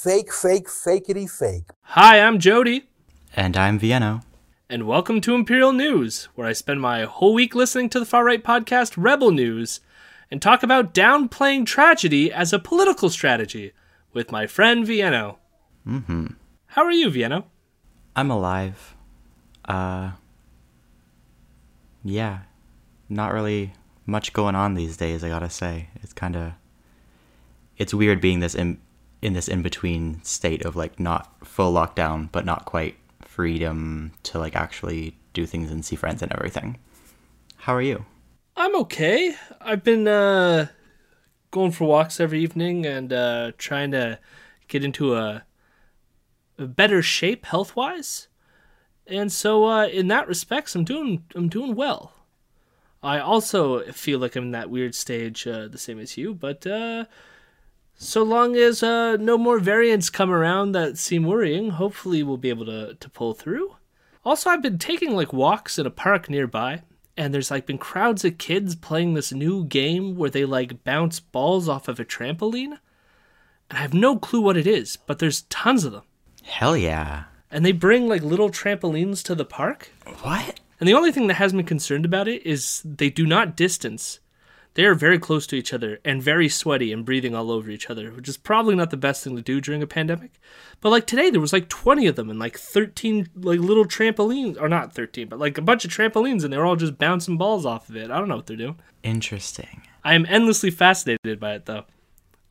Fake, fake, fakeity fake. Hi, I'm Jody. And I'm Vienno. And welcome to Imperial News, where I spend my whole week listening to the far right podcast Rebel News and talk about downplaying tragedy as a political strategy with my friend Vienno. Mm-hmm. How are you, Vienno? I'm alive. Uh, yeah, not really much going on these days. I gotta say, it's kind of it's weird being this in in this in between state of like not full lockdown, but not quite freedom to like actually do things and see friends and everything. How are you? I'm okay. I've been uh, going for walks every evening and uh, trying to get into a, a better shape health wise. And so, uh, in that respects, I'm doing I'm doing well. I also feel like I'm in that weird stage, uh, the same as you, but uh, so long as uh, no more variants come around that seem worrying, hopefully we'll be able to, to pull through. Also, I've been taking like walks in a park nearby, and there's like been crowds of kids playing this new game where they like bounce balls off of a trampoline. And I have no clue what it is, but there's tons of them. Hell yeah. And they bring like little trampolines to the park. What? And the only thing that has me concerned about it is they do not distance. They are very close to each other and very sweaty and breathing all over each other, which is probably not the best thing to do during a pandemic. But like today, there was like 20 of them and like 13 like little trampolines, or not 13, but like a bunch of trampolines, and they were all just bouncing balls off of it. I don't know what they're doing. Interesting. I am endlessly fascinated by it though.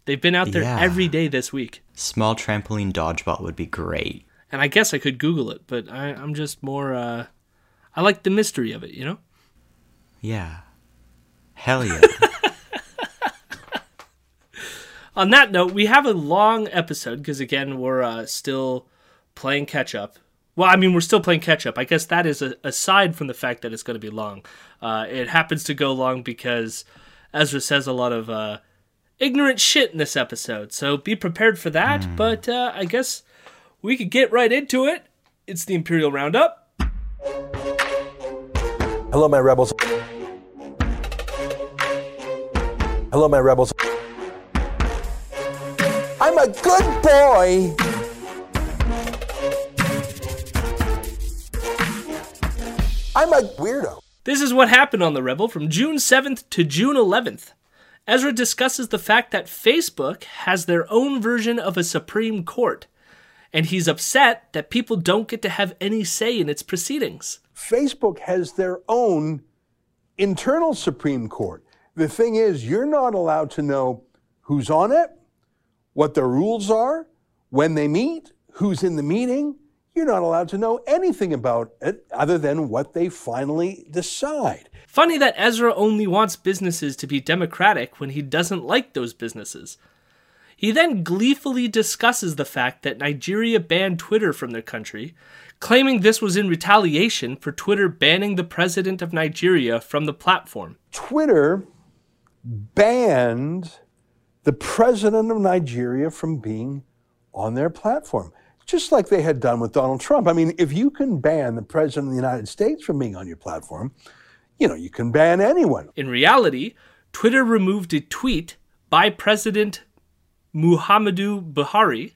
They've been out there Yeah. every day this week. Small trampoline dodgeball would be great. And I guess I could Google it, but I, I'm just more, uh, I like the mystery of it, you know? Yeah. Hell yeah. On that note, we have a long episode because, again, we're uh, still playing catch up. Well, I mean, we're still playing catch up. I guess that is a, aside from the fact that it's going to be long. Uh, it happens to go long because Ezra says a lot of uh, ignorant shit in this episode. So be prepared for that. But uh, I guess we could get right into it. It's the Imperial Roundup. Hello, my rebels. Hello, my rebels. I'm a good boy. I'm a weirdo. This is what happened on The Rebel from June 7th to June 11th. Ezra discusses the fact that Facebook has their own version of a Supreme Court, and he's upset that people don't get to have any say in its proceedings. Facebook has their own internal Supreme Court. The thing is, you're not allowed to know who's on it, what the rules are, when they meet, who's in the meeting. You're not allowed to know anything about it other than what they finally decide. Funny that Ezra only wants businesses to be democratic when he doesn't like those businesses. He then gleefully discusses the fact that Nigeria banned Twitter from their country, claiming this was in retaliation for Twitter banning the president of Nigeria from the platform. Twitter banned the president of Nigeria from being on their platform, just like they had done with Donald Trump. I mean, if you can ban the president of the United States from being on your platform, you know, you can ban anyone. In reality, Twitter removed a tweet by President Muhammadu Buhari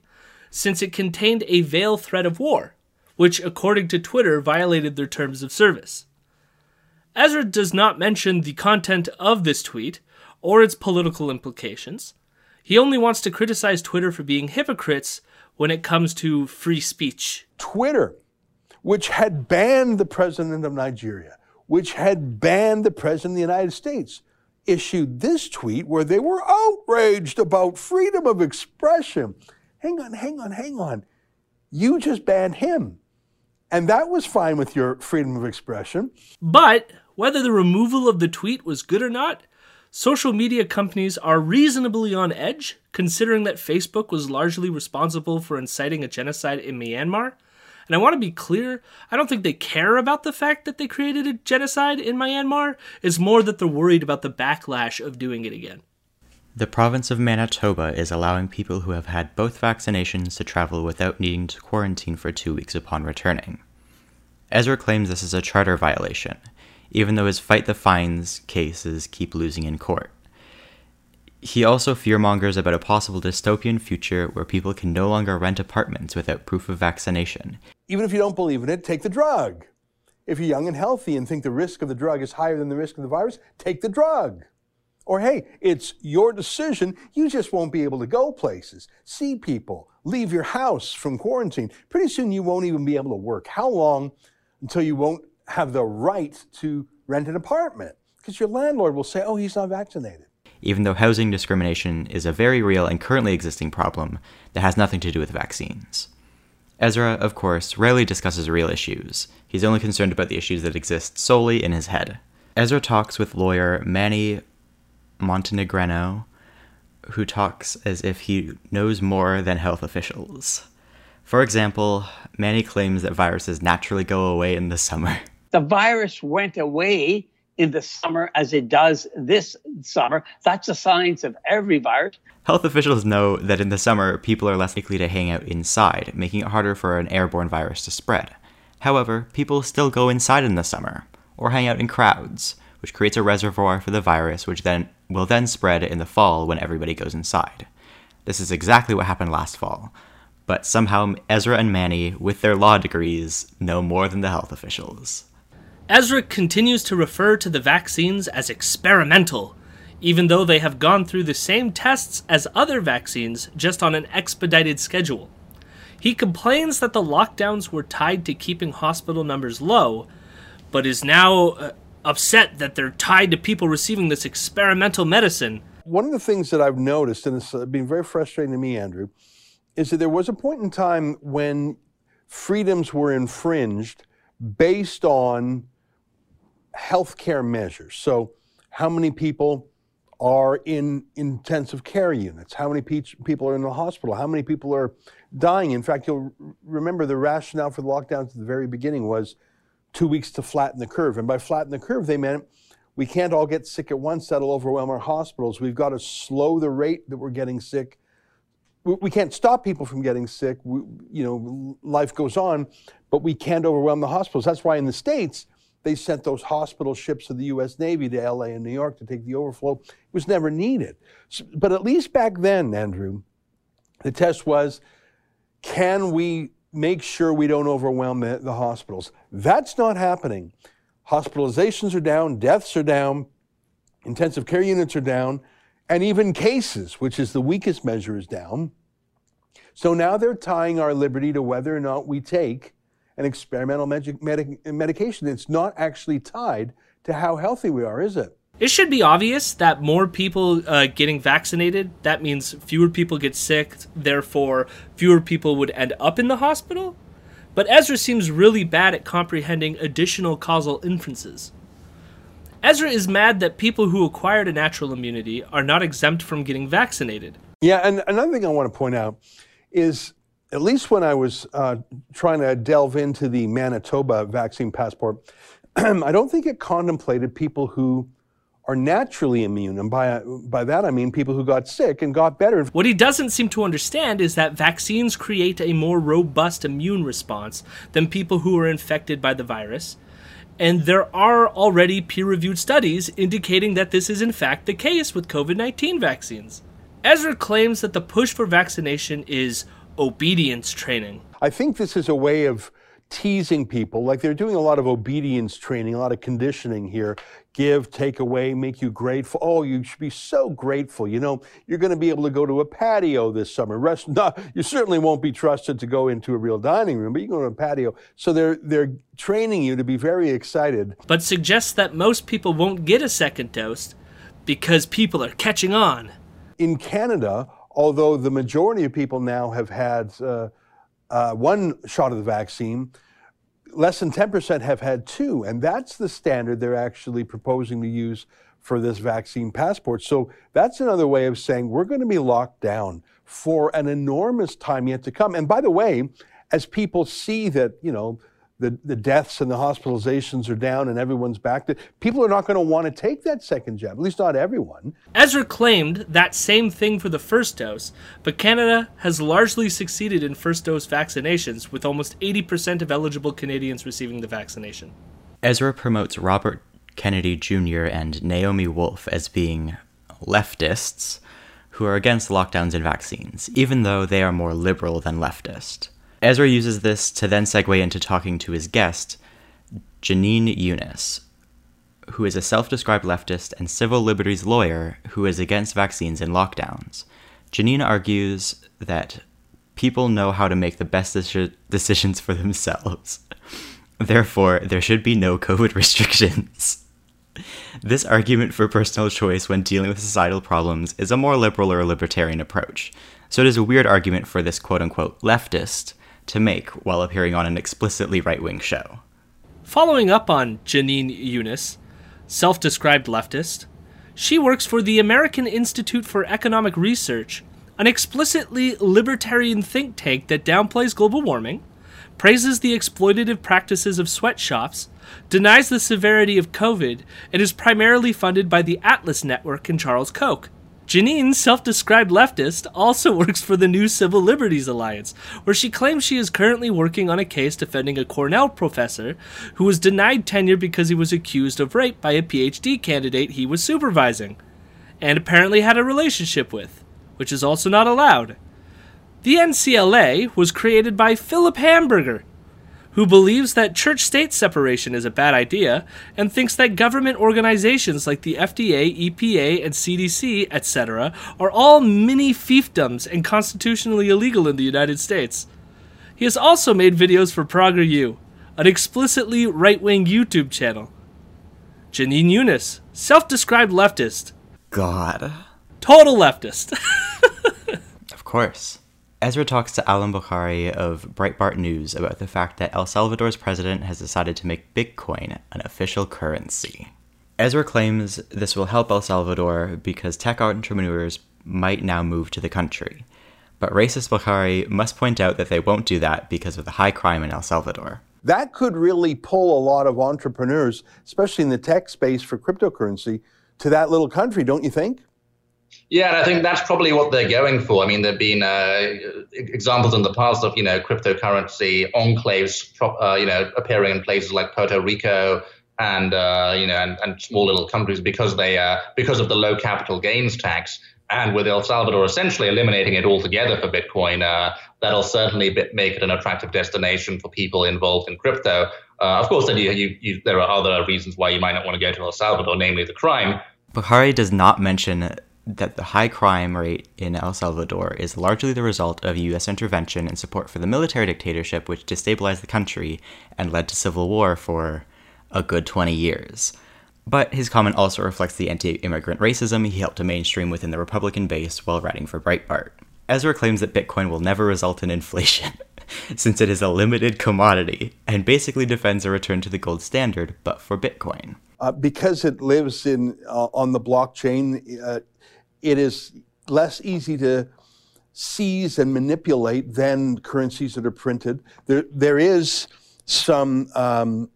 since it contained a veiled threat of war, which, according to Twitter, violated their terms of service. Ezra does not mention the content of this tweet or its political implications. He only wants to criticize Twitter for being hypocrites when it comes to free speech. Twitter, which had banned the president of Nigeria, which had banned the president of the United States, issued this tweet where they were outraged about freedom of expression. Hang on, hang on, hang on. You just banned him. And that was fine with your freedom of expression. But whether the removal of the tweet was good or not, social media companies are reasonably on edge, considering that Facebook was largely responsible for inciting a genocide in Myanmar. And I want to be clear, I don't think they care about the fact that they created a genocide in Myanmar. It's more that they're worried about the backlash of doing it again. The province of Manitoba is allowing people who have had both vaccinations to travel without needing to quarantine for two weeks upon returning. Ezra claims this is a charter violation, even though his fight the fines cases keep losing in court. He also fearmongers about a possible dystopian future where people can no longer rent apartments without proof of vaccination. Even if you don't believe in it, take the drug. If you're young and healthy and think the risk of the drug is higher than the risk of the virus, take the drug. Or hey, it's your decision. You just won't be able to go places, see people, leave your house from quarantine. Pretty soon you won't even be able to work. How long until you won't have the right to rent an apartment? Because your landlord will say, oh, he's not vaccinated even though housing discrimination is a very real and currently existing problem that has nothing to do with vaccines. Ezra, of course, rarely discusses real issues. He's only concerned about the issues that exist solely in his head. Ezra talks with lawyer Manny Montenegrino, who talks as if he knows more than health officials. For example, Manny claims that viruses naturally go away in the summer. The virus went away in the summer as it does this summer. That's the science of every virus. Health officials know that in the summer, people are less likely to hang out inside, making it harder for an airborne virus to spread. However, people still go inside in the summer, or hang out in crowds, which creates a reservoir for the virus, which then will then spread in the fall when everybody goes inside. This is exactly what happened last fall. But somehow Ezra and Manny, with their law degrees, know more than the health officials. Ezra continues to refer to the vaccines as experimental, even though they have gone through the same tests as other vaccines, just on an expedited schedule. He complains that the lockdowns were tied to keeping hospital numbers low, but is now uh, upset that they're tied to people receiving this experimental medicine. One of the things that I've noticed, and it's been very frustrating to me, Andrew, is that there was a point in time when freedoms were infringed based on healthcare measures. So, how many people are in intensive care units? How many pe- people are in the hospital? How many people are dying? In fact, you'll remember the rationale for the lockdowns at the very beginning was two weeks to flatten the curve. And by flatten the curve, they meant we can't all get sick at once. That'll overwhelm our hospitals. We've got to slow the rate that we're getting sick. We, we can't stop people from getting sick. We, you know, life goes on, but we can't overwhelm the hospitals. That's why in the States, they sent those hospital ships of the U.S. Navy to LA and New York to take the overflow. It was never needed. So, but at least back then, Andrew, the test was can we make sure we don't overwhelm the, the hospitals? That's not happening. Hospitalizations are down, deaths are down, intensive care units are down, and even cases, which is the weakest measure, is down. So now they're tying our liberty to whether or not we take an experimental medic- medic- medication. It's not actually tied to how healthy we are, is it? It should be obvious that more people uh, getting vaccinated, that means fewer people get sick, therefore, fewer people would end up in the hospital. But Ezra seems really bad at comprehending additional causal inferences. Ezra is mad that people who acquired a natural immunity are not exempt from getting vaccinated. Yeah, and another thing I want to point out is at least when I was uh, trying to delve into the Manitoba vaccine passport, I don't think it contemplated people who are naturally immune. And by, by that, I mean people who got sick and got better. What he doesn't seem to understand is that vaccines create a more robust immune response than people who are infected by the virus. And there are already peer reviewed studies indicating that this is in fact the case with COVID 19 vaccines. Ezra claims that the push for vaccination is obedience training. I think this is a way of teasing people. Like they're doing a lot of obedience training, a lot of conditioning here. Give, take away, make you grateful. Oh, you should be so grateful. You know, you're going to be able to go to a patio this summer. Rest, no, you certainly won't be trusted to go into a real dining room, but you can go to a patio. So they're they're training you to be very excited. But suggests that most people won't get a second dose because people are catching on. In Canada, although the majority of people now have had uh, uh, one shot of the vaccine, less than 10% have had two. And that's the standard they're actually proposing to use for this vaccine passport. So that's another way of saying we're going to be locked down for an enormous time yet to come. And by the way, as people see that, you know, the, the deaths and the hospitalizations are down and everyone's back. To, people are not going to want to take that second jab, at least not everyone. Ezra claimed that same thing for the first dose, but Canada has largely succeeded in first dose vaccinations, with almost 80% of eligible Canadians receiving the vaccination. Ezra promotes Robert Kennedy Jr. and Naomi Wolf as being leftists, who are against lockdowns and vaccines, even though they are more liberal than leftist. Ezra uses this to then segue into talking to his guest, Jenin Younes, who is a self described leftist and civil liberties lawyer who is against vaccines and lockdowns. Jenin argues that people know how to make the best decisions for themselves. Therefore, there should be no COVID restrictions. This argument for personal choice when dealing with societal problems is a more liberal or libertarian approach. So it is a weird argument for this quote unquote leftist to make while appearing on an explicitly right wing show. Following up on Jenin Younes, self described leftist, she works for the American Institute for Economic Research, an explicitly libertarian think tank that downplays global warming, praises the exploitative practices of sweatshops, denies the severity of COVID, and is primarily funded by the Atlas Network and Charles Koch. Jenin, self described leftist, also works for the New Civil Liberties Alliance, where she claims she is currently working on a case defending a Cornell professor who was denied tenure because he was accused of rape by a PhD candidate he was supervising, and apparently had a relationship with, which is also not allowed. The NCLA was created by Philip Hamburger, who believes that church state separation is a bad idea and thinks that government organizations like the FDA, EPA, and CDC, etc., are all mini fiefdoms and constitutionally illegal in the United States. He has also made videos for PragerU, an explicitly right wing YouTube channel. Jenin Younes, self described leftist. God. Total leftist. of course. Ezra talks to Allum Bokhari of Breitbart News about the fact that El Salvador's president has decided to make Bitcoin an official currency. Ezra claims this will help El Salvador because tech entrepreneurs might now move to the country. But racist Bokhari must point out that they won't do that because of the high crime in El Salvador. That could really pull a lot of entrepreneurs, especially in the tech space for cryptocurrency, to that little country, don't you think? Yeah, and I think that's probably what they're going for. I mean, there've been uh, examples in the past of you know cryptocurrency enclaves, uh, you know, appearing in places like Puerto Rico and uh, you know and, and, small little countries because they uh, because of the low capital gains tax. And with El Salvador essentially eliminating it altogether for Bitcoin, uh, that'll certainly make it an attractive destination for people involved in crypto. Uh, of course, you, you, you, there are other reasons why you might not want to go to El Salvador, namely the crime. Bokhari does not mention that the high crime rate in El Salvador is largely the result of U.S. intervention and support for the military dictatorship, which destabilized the country and led to civil war for a good 20 years. But his comment also reflects the anti immigrant racism he helped to mainstream within the Republican base while writing for Breitbart. Ezra claims that Bitcoin will never result in inflation, since it is a limited commodity, and basically defends a return to the gold standard, but for Bitcoin. Uh, because it lives in uh, on the blockchain, uh, it is less easy to seize and manipulate than currencies that are printed. There, there is some um,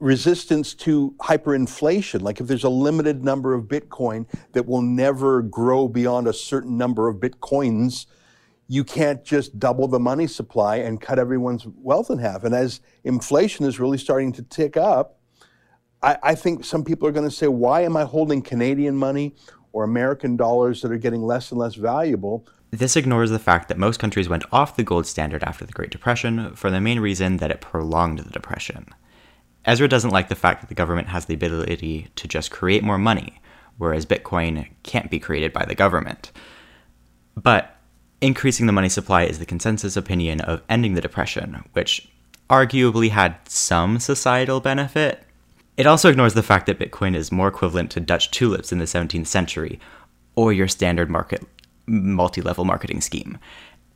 resistance to hyperinflation. Like if there's a limited number of Bitcoin that will never grow beyond a certain number of Bitcoins, you can't just double the money supply and cut everyone's wealth in half. And as inflation is really starting to tick up, I, I think some people are going to say, why am I holding Canadian money or American dollars that are getting less and less valuable. This ignores the fact that most countries went off the gold standard after the Great Depression for the main reason that it prolonged the Depression. Ezra doesn't like the fact that the government has the ability to just create more money, whereas Bitcoin can't be created by the government. But increasing the money supply is the consensus opinion of ending the Depression, which arguably had some societal benefit, it also ignores the fact that Bitcoin is more equivalent to Dutch tulips in the 17th century, or your standard market multi-level marketing scheme,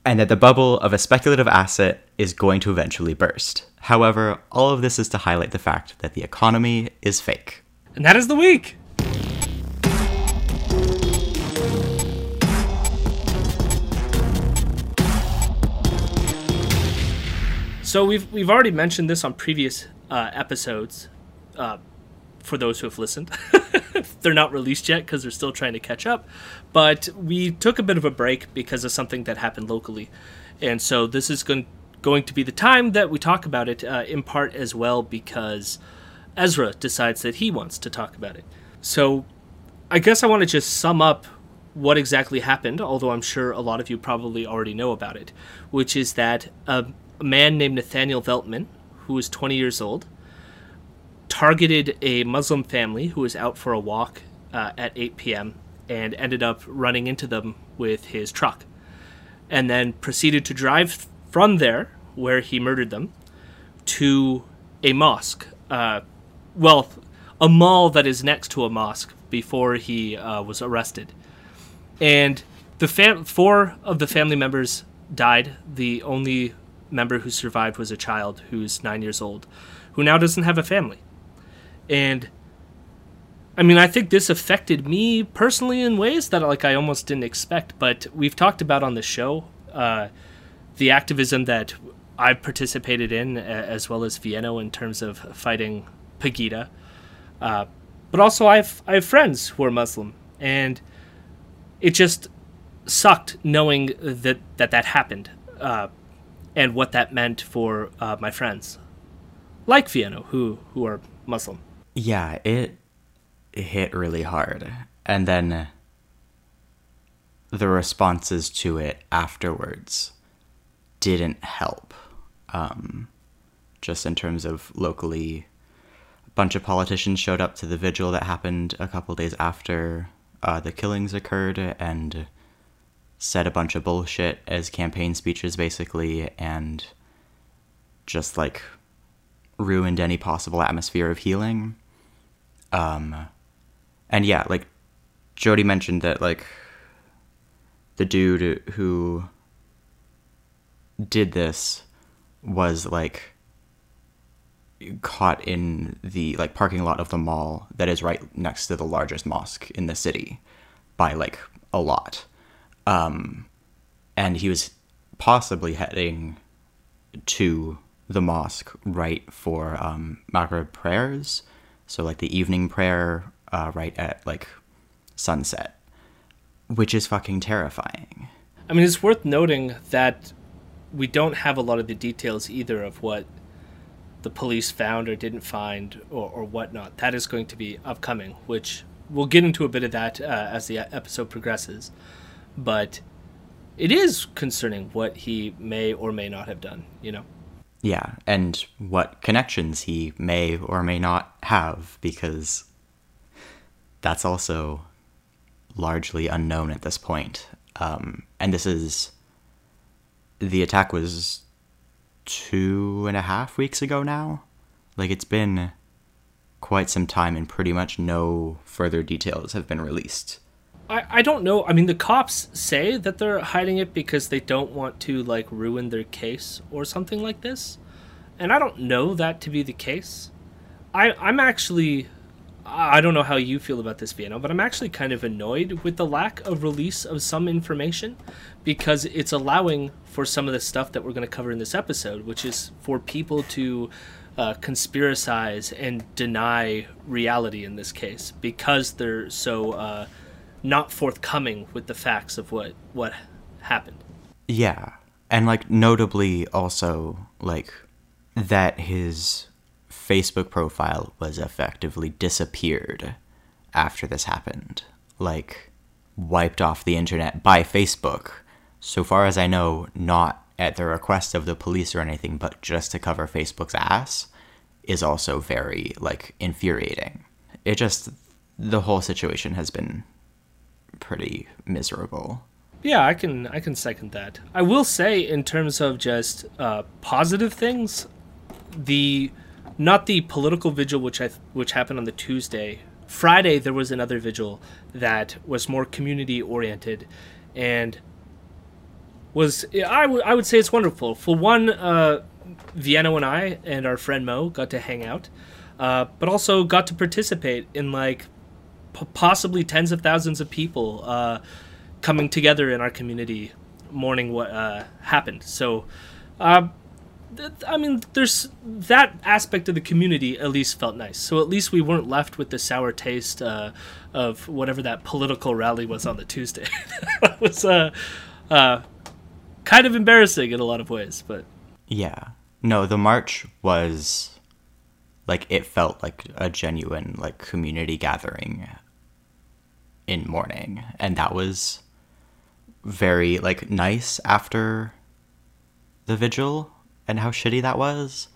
and that the bubble of a speculative asset is going to eventually burst. However, all of this is to highlight the fact that the economy is fake. And that is the week. So we've we've already mentioned this on previous uh, episodes, uh, for those who have listened. they're not released yet because they're still trying to catch up. But we took a bit of a break because of something that happened locally. And so this is going, going to be the time that we talk about it, uh, in part as well because Ezra decides that he wants to talk about it. So I guess I want to just sum up what exactly happened, although I'm sure a lot of you probably already know about it, which is that a, a man named Nathaniel Veltman, who was 20 years old, targeted a Muslim family who was out for a walk uh, at 8 p.m. and ended up running into them with his truck, and then proceeded to drive from there, where he murdered them, to a mosque. Uh, well, a mall that is next to a mosque before he uh, was arrested. And the fam- four of the family members died. The only member who survived was a child who's nine years old, who now doesn't have a family. And I mean, I think this affected me personally in ways that like I almost didn't expect. But we've talked about on the show uh, the activism that I've participated in, as well as Vienno, in terms of fighting Pegida. Uh, but also, I have I have friends who are Muslim, and it just sucked knowing that that that happened, uh, and what that meant for uh, my friends, like Vienno, who who are Muslim. Yeah, it, it hit really hard, and then the responses to it afterwards didn't help. Um, just in terms of locally, a bunch of politicians showed up to the vigil that happened a couple days after uh, the killings occurred and said a bunch of bullshit as campaign speeches, basically, and just like ruined any possible atmosphere of healing. Um, and yeah, like Jody mentioned that, like the dude who did this was like caught in the like parking lot of the mall that is right next to the largest mosque in the city by like a lot. Um and he was possibly heading to the mosque right for um maghrib prayers so like the evening prayer uh, right at like sunset which is fucking terrifying I mean, it's worth noting that we don't have a lot of the details either of what the police found or didn't find or, or whatnot. That is going to be upcoming, which we'll get into a bit of that uh, as the episode progresses. But it is concerning what he may or may not have done, you know? Yeah, and what connections he may or may not have, because that's also largely unknown at this point. Um, and this is the attack was two and a half weeks ago now. Like it's been quite some time, and pretty much no further details have been released. I, I don't know. I mean, the cops say that they're hiding it because they don't want to like ruin their case or something like this, and I don't know that to be the case. I I'm actually I don't know how you feel about this, Vienno, but I'm actually kind of annoyed with the lack of release of some information because it's allowing for some of the stuff that we're going to cover in this episode, which is for people to uh, conspiracize and deny reality in this case because they're so uh, not forthcoming with the facts of what what happened. Yeah, and like notably also like that his Facebook profile was effectively disappeared after this happened. Like, wiped off the internet by Facebook. So far as I know, not at the request of the police or anything, but just to cover Facebook's ass, is also very, like, infuriating. It just, the whole situation has been pretty miserable. Yeah, I can I can second that. I will say in terms of just uh, positive things, the not the political vigil which I which happened on the Tuesday. Friday there was another vigil that was more community oriented, and was I, w- I would say it's wonderful. For one, uh, Vienno and I and our friend Mo got to hang out, uh, but also got to participate in like p- possibly tens of thousands of people uh, coming together in our community, mourning what uh, happened. So. Uh, I mean, there's that aspect of the community at least felt nice. So at least we weren't left with the sour taste uh, of whatever that political rally was on the Tuesday. it was uh, uh, kind of embarrassing in a lot of ways, but yeah, no, the march was like it felt like a genuine like community gathering, in mourning, and that was very like nice after the vigil and how shitty that was.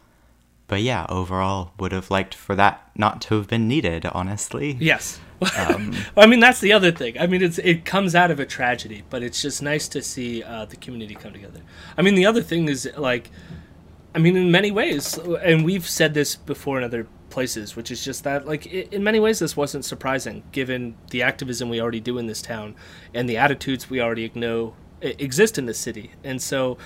But yeah, overall, would have liked for that not to have been needed. Honestly, Yes. Um, I mean, that's the other thing. I mean, it's it comes out of a tragedy, but it's just nice to see uh, the community come together. I mean, the other thing is like, I mean, in many ways, and we've said this before in other places, which is just that, like, i in many ways, this wasn't surprising given the activism we already do in this town and the attitudes we already know exist in the city, and so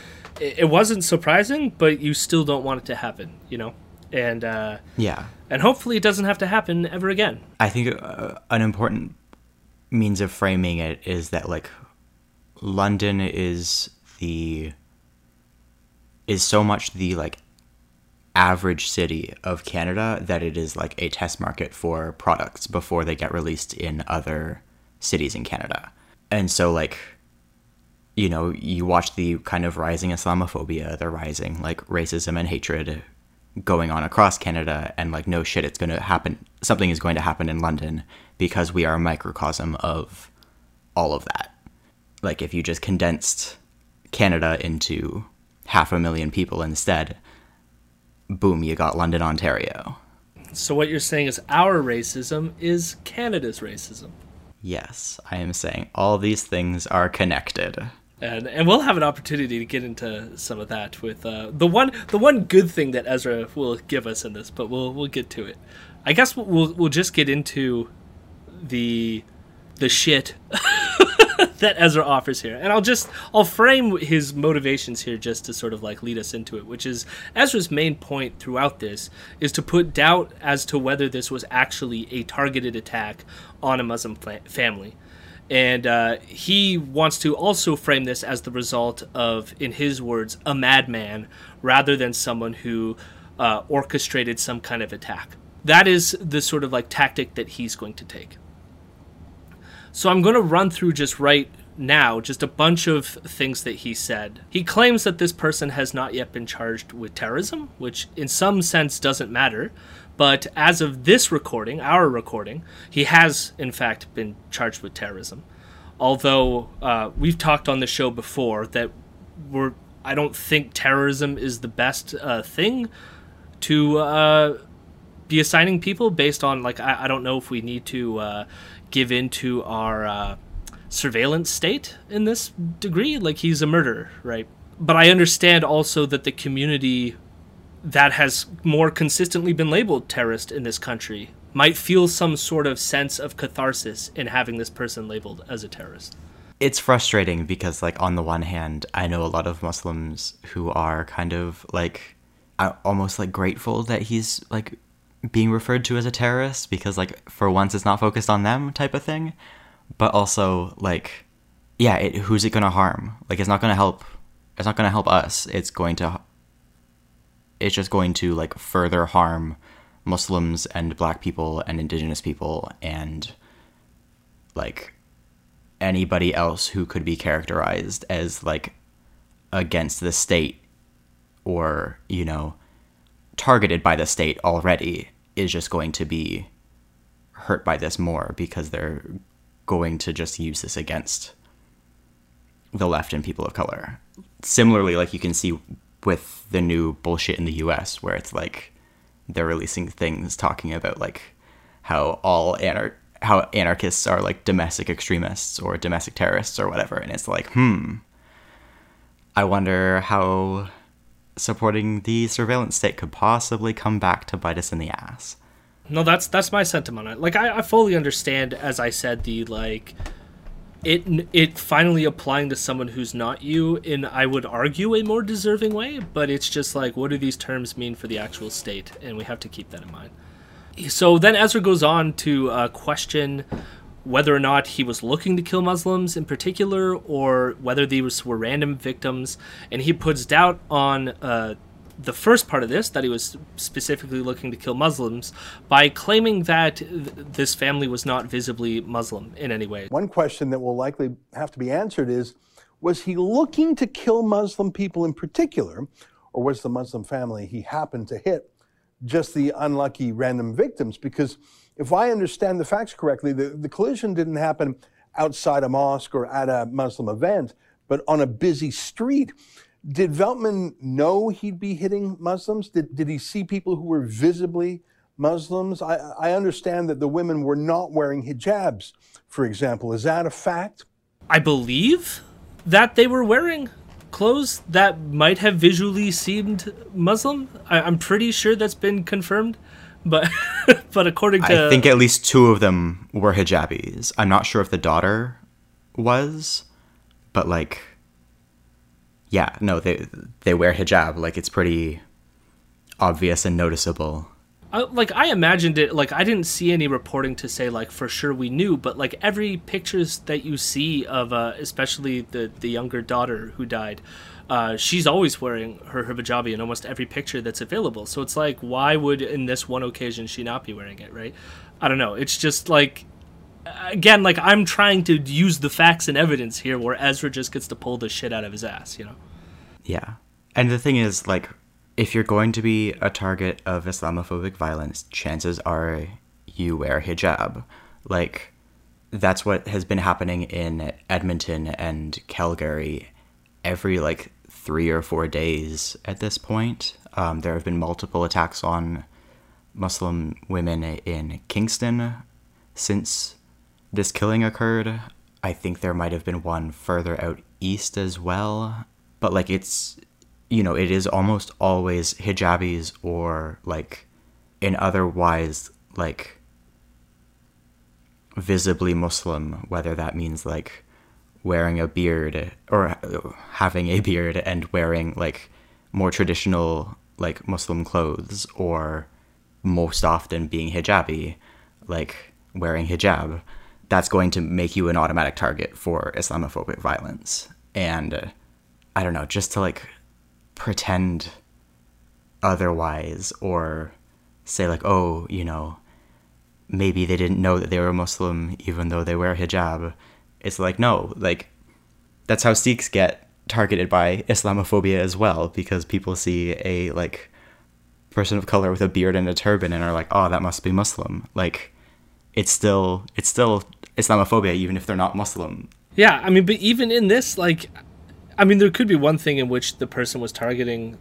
it, it wasn't surprising, but you still don't want it to happen, you know, and uh, yeah. and hopefully it doesn't have to happen ever again. I think uh, an important means of framing it is that like London is the is so much the like average city of Canada that it is like a test market for products before they get released in other cities in Canada. And so like you know, you watch the kind of rising Islamophobia, the rising like racism and hatred going on across Canada and like no shit it's going to happen something is going to happen in London because we are a microcosm of all of that. Like if you just condensed Canada into half a million people instead, boom, you got London, Ontario. So what you're saying is our racism is Canada's racism. Yes, I am saying all these things are connected. And, and we'll have an opportunity to get into some of that with uh, the one the one good thing that Ezra will give us in this, but we'll we'll get to it. I guess we'll we'll, we'll just get into the the shit that Ezra offers here, and I'll just I'll frame his motivations here just to sort of like lead us into it, which is Ezra's main point throughout this is to put doubt as to whether this was actually a targeted attack on a Muslim family and uh, he wants to also frame this as the result of, in his words, a madman rather than someone who uh, orchestrated some kind of attack. That is the sort of like tactic that he's going to take. So I'm going to run through just right now just a bunch of things that he said. He claims that this person has not yet been charged with terrorism, which in some sense doesn't matter. But as of this recording, our recording, he has in fact been charged with terrorism. Although uh, we've talked on the show before that we're, I don't think terrorism is the best uh, thing to uh, be assigning people based on. Like, I, I, don't know if we need to give into our uh, surveillance state in this degree. Like, he's a murderer, right? But I understand also that the community that has more consistently been labeled terrorist in this country might feel some sort of sense of catharsis in having this person labeled as a terrorist. It's frustrating because, like, on the one hand, I know a lot of Muslims who are kind of like almost like grateful that he's like being referred to as a terrorist because, like, for once it's not focused on them type of thing. But also, like, yeah, it, who's it gonna harm? Like, it's not gonna help. It's not gonna help us. It's going to it's just going to like further harm Muslims and black people and indigenous people and like anybody else who could be characterized as like against the state or, you know, targeted by the state already is just going to be hurt by this more because they're going to just use this against the left and people of color. Similarly, like you can see with the new bullshit in the US where it's like they're releasing things talking about like how all anar- how anarchists are like domestic extremists or domestic terrorists or whatever and it's like hmm I wonder how supporting the surveillance state could possibly come back to bite us in the ass. No, that's that's my sentiment. Like I, I fully understand, as I said, the like it it finally applying to someone who's not you in I would argue a more deserving way, but it's just like what do these terms mean for the actual state, and we have to keep that in mind. So then Ezra goes on to uh, question whether or not he was looking to kill Muslims in particular, or whether these were random victims, and he puts doubt on uh, the first part of this, that he was specifically looking to kill Muslims, by claiming that th- this family was not visibly Muslim in any way. One question that will likely have to be answered is was he looking to kill Muslim people in particular, or was the Muslim family he happened to hit just the unlucky random victims? Because if I understand the facts correctly, the, the collision didn't happen outside a mosque or at a Muslim event, but on a busy street. Did Veltman know he'd be hitting Muslims? Did, did he see people who were visibly Muslims? I, I understand that the women were not wearing hijabs, for example. Is that a fact? I believe that they were wearing clothes that might have visually seemed Muslim. I, am pretty sure that's been confirmed, but but according to I think at least two of them were hijabis. I'm not sure if the daughter was, but like, yeah, no, they they wear hijab. Like it's pretty obvious and noticeable. I, like I imagined it like I didn't see any reporting to say like for sure we knew, but like every pictures that you see of uh, especially the the younger daughter who died, uh, she's always wearing her, hijabi in almost every picture that's available. So it's like why would in this one occasion she not be wearing it, right? I don't know. It's just like again like I'm trying to use the facts and evidence here where Ezra just gets to pull the shit out of his ass, you know. Yeah. And the thing is like if you're going to be a target of Islamophobic violence, chances are you wear hijab. Like, that's what has been happening in Edmonton and Calgary every like three or four days at this point. Um, there have been multiple attacks on Muslim women in Kingston since this killing occurred. I think there might have been one further out east as well. But like it's you know, it is almost always hijabis or like in otherwise like visibly Muslim, whether that means like wearing a beard or having a beard and wearing like more traditional like Muslim clothes or most often being hijabi, like wearing hijab, that's going to make you an automatic target for Islamophobic violence. And uh, I don't know, just to like pretend otherwise or say like oh you know maybe they didn't know that they were muslim even though they wear hijab it's like no like that's how sikhs get targeted by islamophobia as well because people see a like person of color with a beard and a turban and are like oh that must be muslim like it's still it's still islamophobia even if they're not muslim yeah i mean but even in this like I mean, there could be one thing in which the person was targeting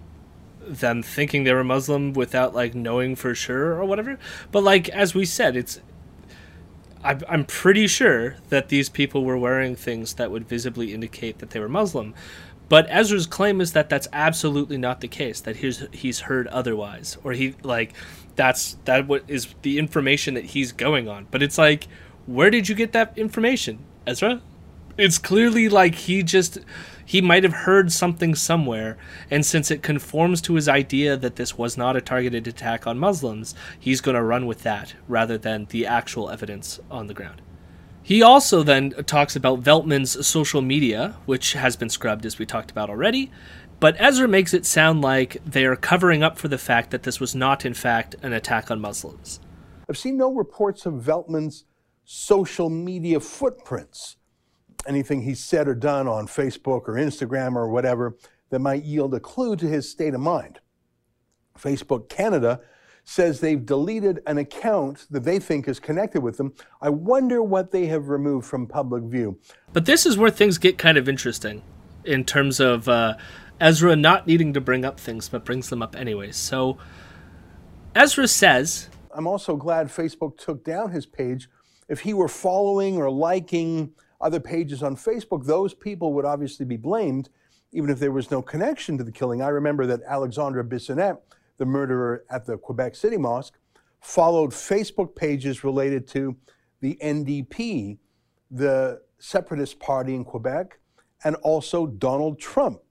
them thinking they were Muslim without like knowing for sure or whatever. But like as we said, it's I'm pretty sure that these people were wearing things that would visibly indicate that they were Muslim. But Ezra's claim is that that's absolutely not the case. That he's he's heard otherwise, or he like that's that what is the information that he's going on. But it's like, where did you get that information, Ezra? It's clearly like he just he might have heard something somewhere, and since it conforms to his idea that this was not a targeted attack on Muslims, he's going to run with that rather than the actual evidence on the ground. He also then talks about Veltman's social media, which has been scrubbed as we talked about already, but Ezra makes it sound like they are covering up for the fact that this was not, in fact, an attack on Muslims. I've seen no reports of Veltman's social media footprints anything he's said or done on Facebook or Instagram or whatever that might yield a clue to his state of mind. Facebook Canada says they've deleted an account that they think is connected with them. I wonder what they have removed from public view. But this is where things get kind of interesting in terms of uh, Ezra not needing to bring up things, but brings them up anyway. So Ezra says. I'm also glad Facebook took down his page. If he were following or liking other pages on Facebook, those people would obviously be blamed, even if there was no connection to the killing. I remember that Alexandre Bissonnette, the murderer at the Quebec City Mosque, followed Facebook pages related to the NDP, the separatist party in Quebec, and also Donald Trump.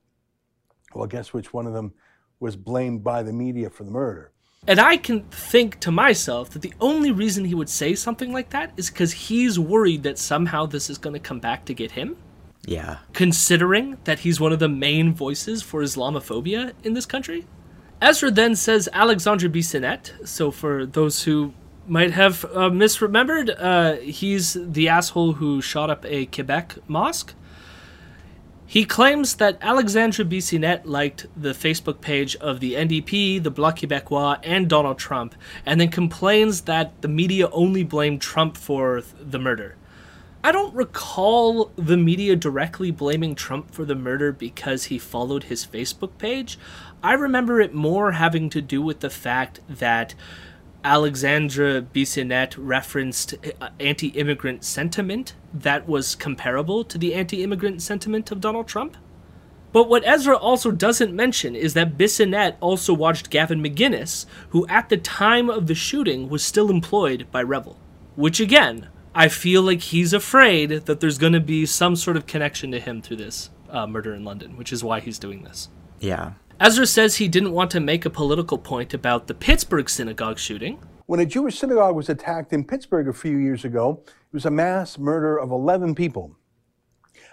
Well, guess which one of them was blamed by the media for the murder? And I can think to myself that the only reason he would say something like that is because he's worried that somehow this is going to come back to get him. Yeah. Considering that he's one of the main voices for Islamophobia in this country. Ezra then says Alexandre Bissonnette. So for those who might have uh, misremembered, uh, he's the asshole who shot up a Quebec mosque. He claims that Alexandre Bissonnette liked the Facebook page of the NDP, the Bloc Québécois, and Donald Trump, and then complains that the media only blamed Trump for the murder. I don't recall the media directly blaming Trump for the murder because he followed his Facebook page. I remember it more having to do with the fact that Alexandre Bissonnette referenced uh, anti immigrant sentiment that was comparable to the anti immigrant sentiment of Donald Trump. But what Ezra also doesn't mention is that Bissonnette also watched Gavin McInnes, who at the time of the shooting was still employed by Rebel. Which again, I feel like he's afraid that there's going to be some sort of connection to him through this uh, murder in London, which is why he's doing this. Yeah. Ezra says he didn't want to make a political point about the Pittsburgh synagogue shooting. When a Jewish synagogue was attacked in Pittsburgh a few years ago, it was a mass murder of 11 people.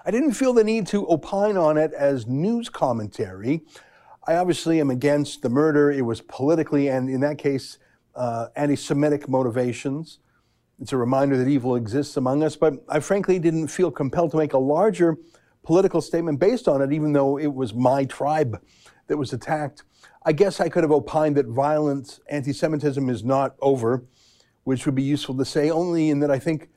I didn't feel the need to opine on it as news commentary. I obviously am against the murder. It was politically, and in that case, uh, anti Semitic motivations. It's a reminder that evil exists among us, but I frankly didn't feel compelled to make a larger political statement based on it, even though it was my tribe that was attacked. I guess I could have opined that violent anti Semitism is not over, which would be useful to say only in that I think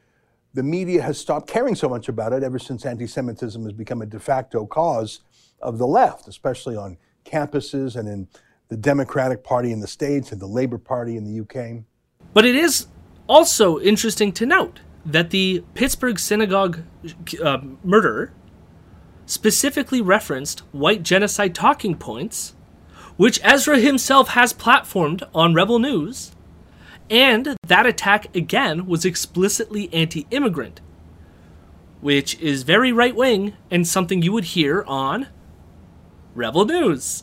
the media has stopped caring so much about it ever since anti Semitism has become a de facto cause of the left, especially on campuses and in the Democratic Party in the States and the Labour Party in the UK. But it is also interesting to note that the Pittsburgh synagogue uh, murderer specifically referenced white genocide talking points, which Ezra himself has platformed on Rebel News, and that attack again was explicitly anti immigrant, which is very right wing and something you would hear on Rebel News.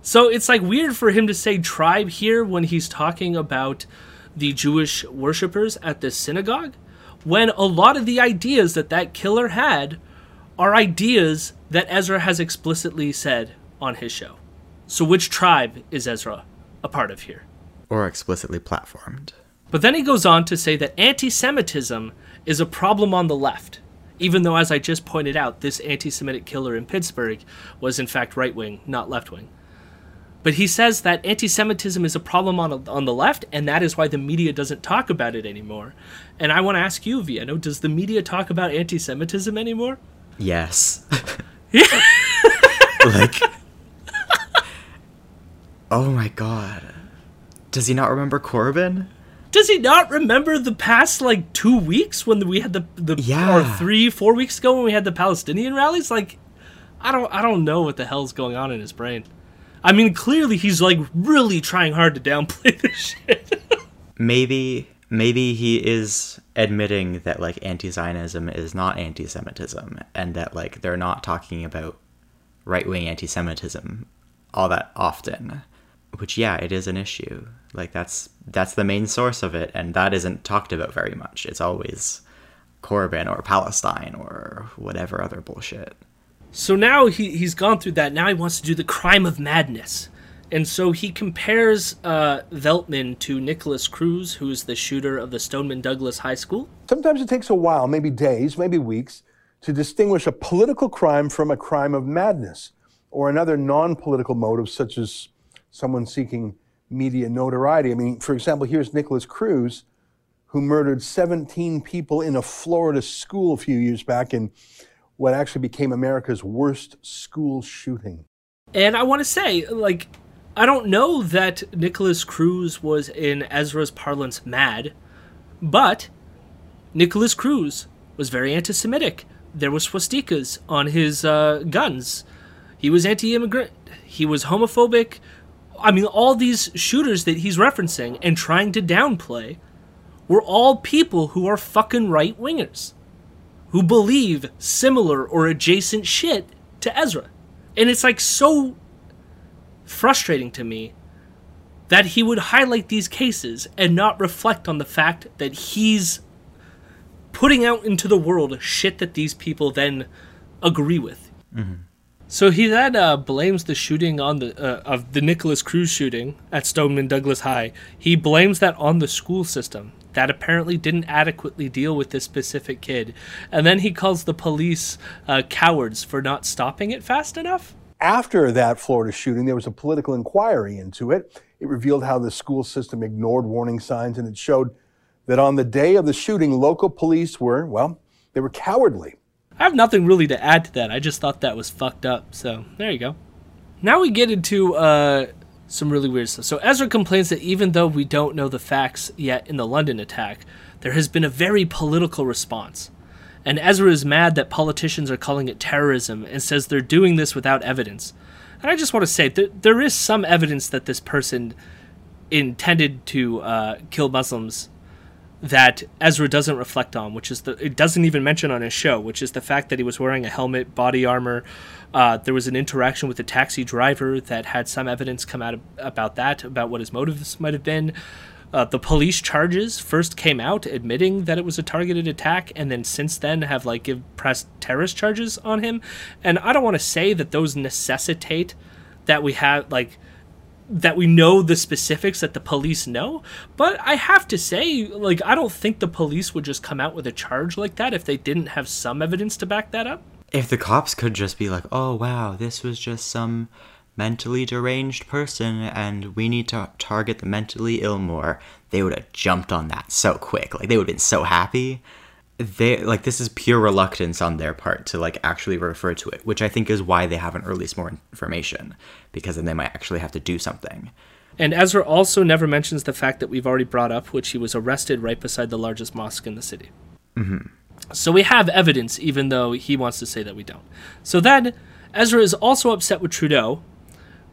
So it's like weird for him to say tribe here when he's talking about the Jewish worshippers at this synagogue when a lot of the ideas that that killer had are ideas that Ezra has explicitly said on his show. So, which tribe is Ezra a part of here? Or explicitly platformed. But then he goes on to say that anti Semitism is a problem on the left, even though, as I just pointed out, this anti Semitic killer in Pittsburgh was in fact right wing, not left wing. But he says that anti Semitism is a problem on, on the left, and that is why the media doesn't talk about it anymore. And I want to ask you, Viano, does the media talk about anti Semitism anymore? Yes. like, oh my god. Does he not remember Corbyn? Does he not remember the past like two weeks when we had the the Yeah. or three four weeks ago when we had the Palestinian rallies? Like, I don't I don't know what the hell's going on in his brain. I mean, clearly he's like really trying hard to downplay this shit. Maybe maybe he is admitting that like anti-Zionism is not anti-Semitism and that like they're not talking about right-wing anti-Semitism all that often. Which yeah, it is an issue. Like that's that's the main source of it and that isn't talked about very much. It's always Corbyn or Palestine or whatever other bullshit. So now he, he's gone through that. Now he wants to do the crime of madness. And so he compares uh, Veltman to Nikolas Cruz, who is the shooter of the Stoneman Douglas High School. Sometimes it takes a while, maybe days, maybe weeks, to distinguish a political crime from a crime of madness or another non political motive, such as someone seeking media notoriety. I mean, for example, here's Nikolas Cruz, who murdered 17 people in a Florida school a few years back in what actually became America's worst school shooting. And I want to say, like, I don't know that Nikolas Cruz was in Ezra's parlance mad, but Nikolas Cruz was very anti Semitic. There was swastikas on his uh, guns. He was anti immigrant. He was homophobic. I mean, all these shooters that he's referencing and trying to downplay were all people who are fucking right wingers, who believe similar or adjacent shit to Ezra. And it's like so frustrating to me that he would highlight these cases and not reflect on the fact that he's putting out into the world shit that these people then agree with. So he then uh, blames the shooting on the uh, of the Nikolas Cruz shooting at Stoneman Douglas High. He blames that on the school system, that apparently didn't adequately deal with this specific kid. And then he calls the police uh, cowards for not stopping it fast enough. After that Florida shooting, there was a political inquiry into it. It revealed how the school system ignored warning signs, and it showed that on the day of the shooting, local police were, well, they were cowardly. I have nothing really to add to that. I just thought that was fucked up. So there you go. Now we get into uh, some really weird stuff. So Ezra complains that even though we don't know the facts yet in the London attack, there has been a very political response. And Ezra is mad that politicians are calling it terrorism and says they're doing this without evidence. And I just want to say that there is some evidence that this person intended to uh, kill Muslims that Ezra doesn't reflect on, which is the it doesn't even mention on his show, which is the fact that he was wearing a helmet, body armor. Uh, there was an interaction with a taxi driver that had some evidence come out of, about that, about what his motives might have been. Uh, the police charges first came out admitting that it was a targeted attack, and then since then have like give pressed terrorist charges on him. And I don't want to say that those necessitate that we have like that we know the specifics that the police know, but I have to say, like, I don't think the police would just come out with a charge like that if they didn't have some evidence to back that up. If the cops could just be like, oh wow, this was just some mentally deranged person and we need to target the mentally ill more, they would have jumped on that so quick. Like, they would have been so happy they like this is pure reluctance on their part to like actually refer to it, which I think is why they haven't released more information because then they might actually have to do something. And Ezra also never mentions the fact that we've already brought up, which he was arrested right beside the largest mosque in the city. Mm-hmm. So we have evidence, even though he wants to say that we don't. So then Ezra is also upset with Trudeau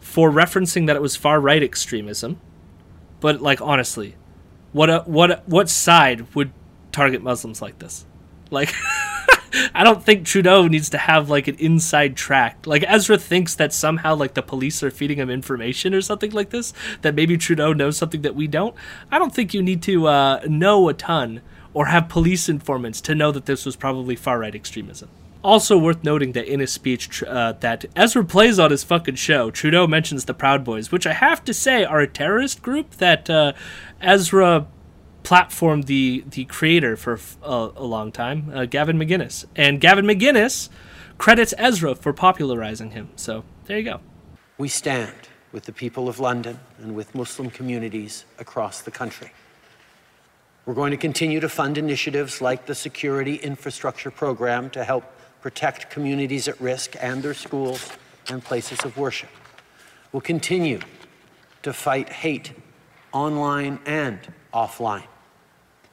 for referencing that it was far right extremism. But like honestly, what what what side would target Muslims like this. Like, I don't think Trudeau needs to have like an inside track. Like Ezra thinks that somehow like the police are feeding him information or something like this. That maybe Trudeau knows something that we don't. I don't think you need to uh, know a ton or have police informants to know that this was probably far right extremism. Also worth noting that in his speech uh, that Ezra plays on his fucking show, Trudeau mentions the Proud Boys, which I have to say are a terrorist group that uh, Ezra platformed the the creator for a, a long time, uh, Gavin McInnes, and Gavin McInnes credits Ezra for popularizing him. So there you go. We stand with the people of London and with Muslim communities across the country. We're going to continue to fund initiatives like the Security Infrastructure Program to help protect communities at risk and their schools and places of worship. We'll continue to fight hate online and offline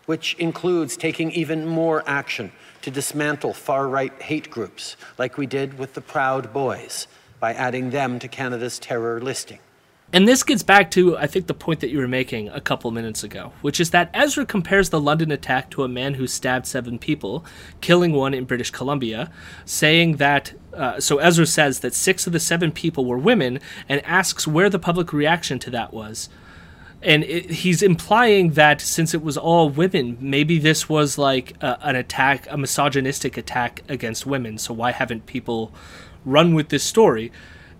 which includes taking even more action to dismantle far right hate groups, like we did with the Proud Boys, by adding them to Canada's terror listing. And this gets back to, I think, the point that you were making a couple minutes ago, which is that Ezra compares the London attack to a man who stabbed seven people, killing one in British Columbia, saying that. Uh, so Ezra says that six of the seven people were women and asks where the public reaction to that was and it, he's implying that since it was all women, maybe this was like a, an attack, a misogynistic attack against women. So why haven't people run with this story?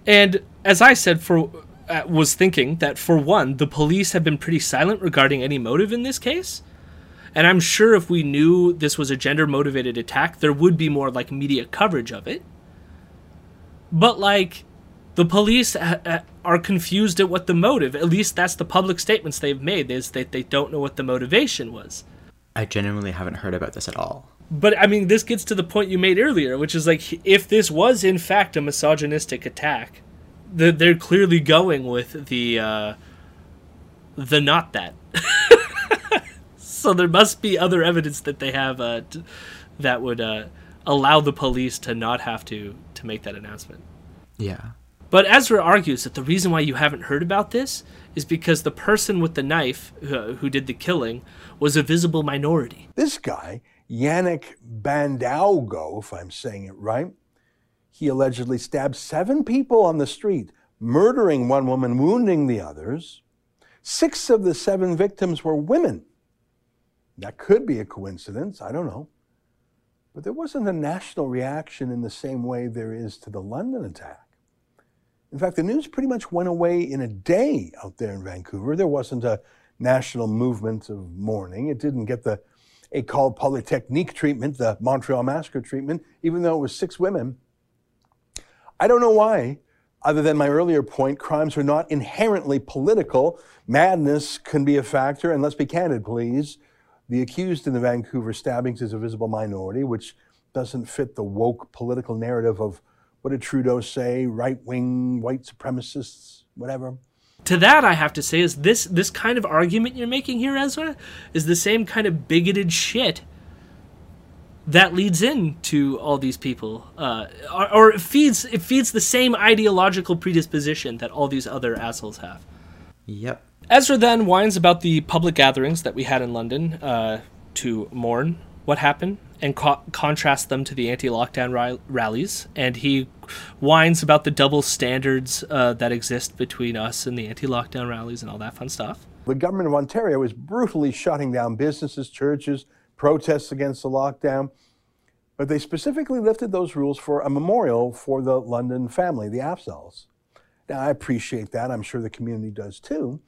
And as I said, for uh, was thinking that for one, the police have been pretty silent regarding any motive in this case. And I'm sure if we knew this was a gender motivated attack, there would be more like media coverage of it. But like the police are confused at what the motive at least that's the public statements they've made is that they don't know what the motivation was i genuinely haven't heard about this at all but i mean this gets to the point you made earlier which is like if this was in fact a misogynistic attack they're clearly going with the uh, the not that. So there must be other evidence that they have uh, t- that would uh, allow the police to not have to to make that announcement. Yeah. But Ezra argues that the reason why you haven't heard about this is because the person with the knife uh, who did the killing was a visible minority. This guy, Yannick Bandaogo, if I'm saying it right, he allegedly stabbed seven people on the street, murdering one woman, wounding the others. Six of the seven victims were women. That could be a coincidence, I don't know. But there wasn't a national reaction in the same way there is to the London attack. In fact, the news pretty much went away in a day out there in Vancouver. There wasn't a national movement of mourning. It didn't get the École Polytechnique treatment, the Montreal Massacre treatment, even though it was six women. I don't know why, other than my earlier point, crimes are not inherently political. Madness can be a factor, and let's be candid, please. The accused in the Vancouver stabbings is a visible minority, which doesn't fit the woke political narrative of what did Trudeau say, right wing, white supremacists, whatever. To that, I have to say, is this this kind of argument you're making here, Ezra, is the same kind of bigoted shit that leads into all these people, uh, or, or it feeds it feeds the same ideological predisposition that all these other assholes have. Yep. Ezra then whines about the public gatherings that we had in London uh, to mourn what happened and co- contrast them to the anti-lockdown ri- rallies, and he whines about the double standards uh, that exist between us and the anti-lockdown rallies and all that fun stuff. The government of Ontario is brutally shutting down businesses, churches, protests against the lockdown. But they specifically lifted those rules for a memorial for the London family, the Afzals. Now, I appreciate that. I'm sure the community does too.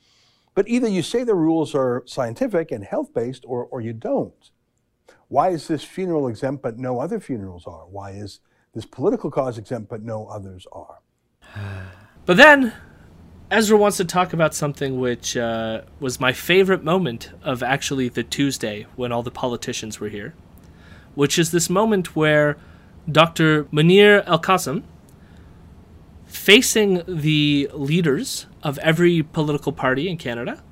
But either you say the rules are scientific and health based or, or you don't. Why is this funeral exempt but no other funerals are? Why is this political cause exempt but no others are? But then Ezra wants to talk about something which uh, was my favorite moment of actually the Tuesday when all the politicians were here, which is this moment where Dr. Munir El Kassem, facing the leaders of every political party in Canada,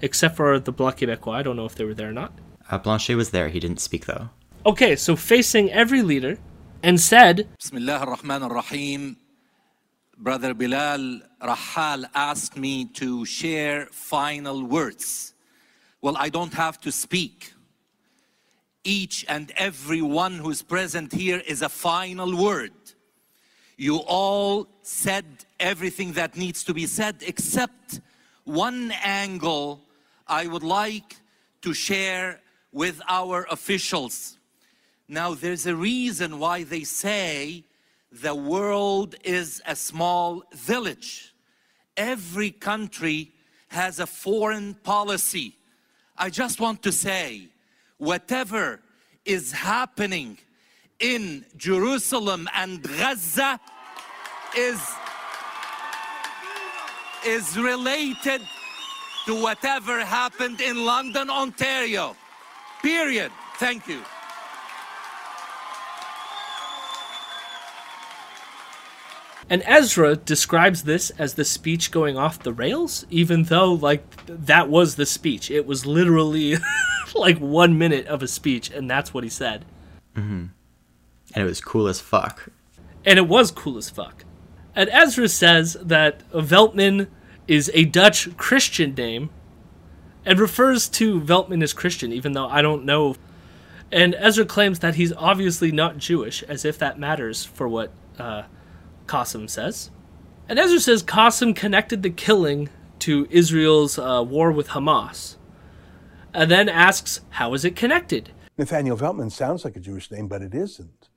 except for the Bloc Québécois, I don't know if they were there or not. Uh, Blanchet was there. He didn't speak though. Okay, so facing every leader, and said, Bismillah ar-Rahman ar-Rahim. Brother Bilal Rahal asked me to share final words. Well, I don't have to speak. Each and every one who's present here is a final word. You all said everything that needs to be said, except one angle I would like to share with our officials. Now, there's a reason why they say the world is a small village. Every country has a foreign policy. I just want to say, whatever is happening in Jerusalem and Gaza is, is related to whatever happened in London, Ontario. Period. Thank you. And Ezra describes this as the speech going off the rails, even though, like, that was the speech. It was literally like one minute of a speech, and that's what he said. And it was cool as fuck. And it was cool as fuck. And Ezra says that Veltman is a Dutch Christian name and refers to Veltman as Christian, even though I don't know. And Ezra claims that he's obviously not Jewish, as if that matters for what uh, Kassem says. And Ezra says Kassem connected the killing to Israel's uh, war with Hamas, and then asks, How is it connected? Nathaniel Veltman sounds like a Jewish name, but it isn't.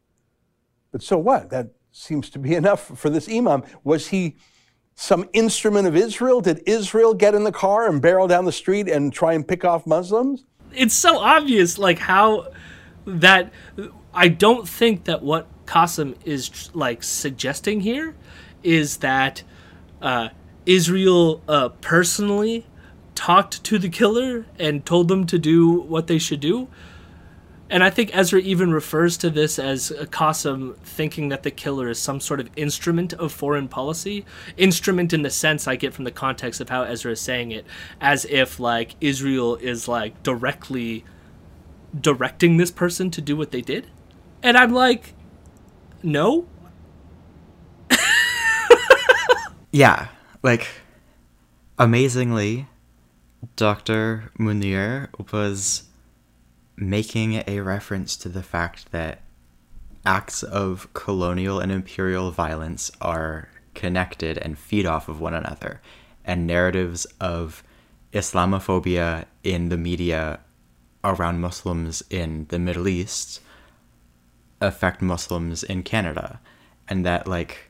But so what? That seems to be enough for this imam. Was he some instrument of Israel? Did Israel get in the car and barrel down the street and try and pick off Muslims? it's so obvious like how that I don't think that what Kassem is like suggesting here is that uh, Israel uh, personally talked to the killer and told them to do what they should do. And I think Ezra even refers to this as Kassem thinking that the killer is some sort of instrument of foreign policy. Instrument in the sense I get from the context of how Ezra is saying it, as if like Israel is like directly directing this person to do what they did. And I'm like, no. Yeah, like amazingly, Dr. Munir was making a reference to the fact that acts of colonial and imperial violence are connected and feed off of one another, and narratives of Islamophobia in the media around Muslims in the Middle East affect Muslims in Canada, and that, like,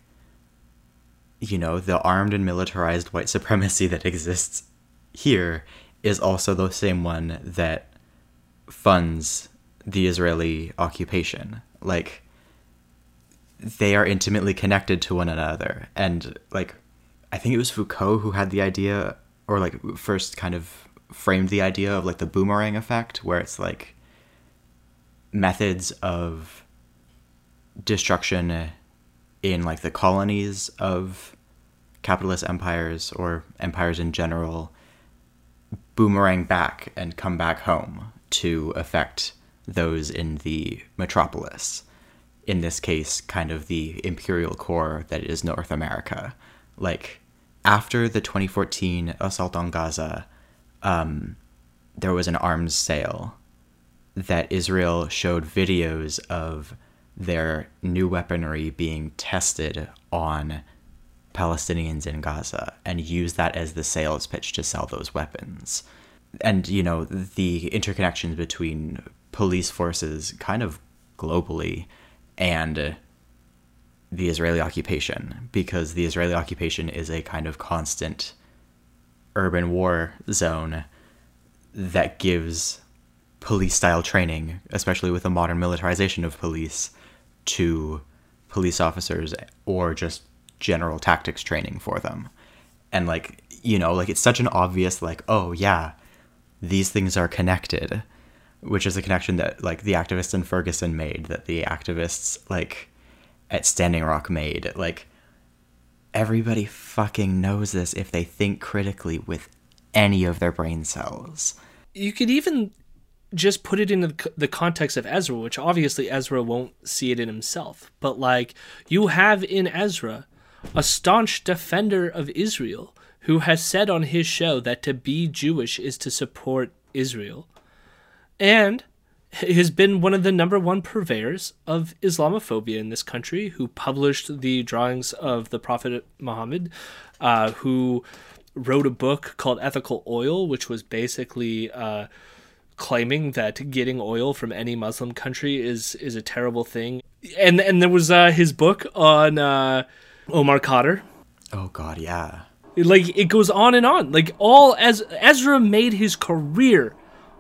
you know, the armed and militarized white supremacy that exists here is also the same one that funds the Israeli occupation. Like they are intimately connected to one another and like I think it was Foucault who had the idea or like first kind of framed the idea of like the boomerang effect where it's like methods of destruction in like the colonies of capitalist empires or empires in general boomerang back and come back home to affect those in the metropolis. In this case, kind of the imperial core that is North America. Like, after the 2014 assault on Gaza, um, there was an arms sale that Israel showed videos of their new weaponry being tested on Palestinians in Gaza and use that as the sales pitch to sell those weapons. And, you know, the interconnections between police forces kind of globally and the Israeli occupation, because the Israeli occupation is a kind of constant urban war zone that gives police style training, especially with the modern militarization of police, to police officers or just general tactics training for them. And like, you know, like it's such an obvious like, oh yeah, these things are connected, which is a connection that like the activists in Ferguson made, that the activists like at Standing Rock made. Like everybody fucking knows this if they think critically with any of their brain cells. You could even just put it in the context of Ezra, which obviously Ezra won't see it in himself. But like you have in Ezra a staunch defender of Israel who has said on his show that to be Jewish is to support Israel. And has been one of the number one purveyors of Islamophobia in this country, who published the drawings of the Prophet Muhammad, uh, who wrote a book called Ethical Oil, which was basically uh, claiming that getting oil from any Muslim country is is a terrible thing. And and there was uh, his book on uh, Omar Khadr. Oh God, yeah. Like it goes on and on. Like all as Ezra made his career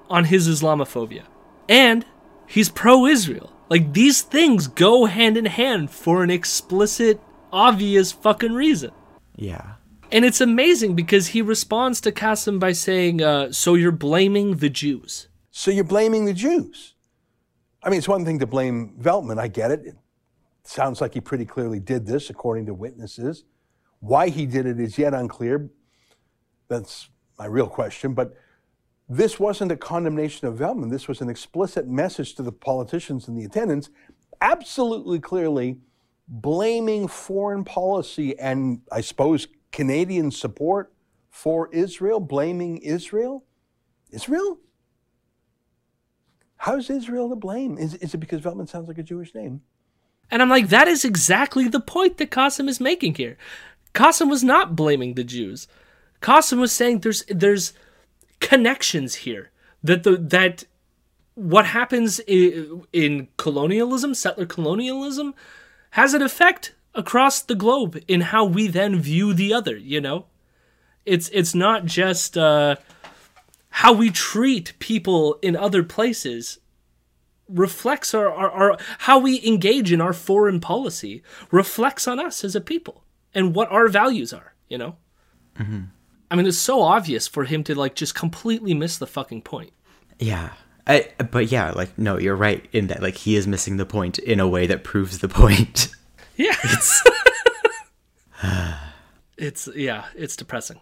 on his Islamophobia, and he's pro-Israel. Like these things go hand in hand for an explicit, obvious fucking reason. Yeah. And it's amazing because he responds to Kassem by saying, uh, "So you're blaming the Jews." So you're blaming the Jews. I mean, it's one thing to blame Veltman. I get it. It Sounds like he pretty clearly did this, according to witnesses. Why he did it is yet unclear. That's my real question. But this wasn't a condemnation of Veltman. This was an explicit message to the politicians and the attendants, absolutely clearly blaming foreign policy and, I suppose, Canadian support for Israel, blaming Israel. Israel? How's Israel to blame? Is, is it because Veltman sounds like a Jewish name? And I'm like, that is exactly the point that Kassem is making here. Kassem was not blaming the Jews. Kassem was saying there's there's connections here that the that what happens in, in colonialism, settler colonialism, has an effect across the globe in how we then view the other. You know, it's it's not just uh, how we treat people in other places reflects our, our, our, how we engage in our foreign policy reflects on us as a people and what our values are you know? Mm-hmm. i mean it's so obvious for him to like just completely miss the fucking point. Yeah. I, but yeah like no you're right in that like he is missing the point in a way that proves the point. Yeah. It's it's yeah it's depressing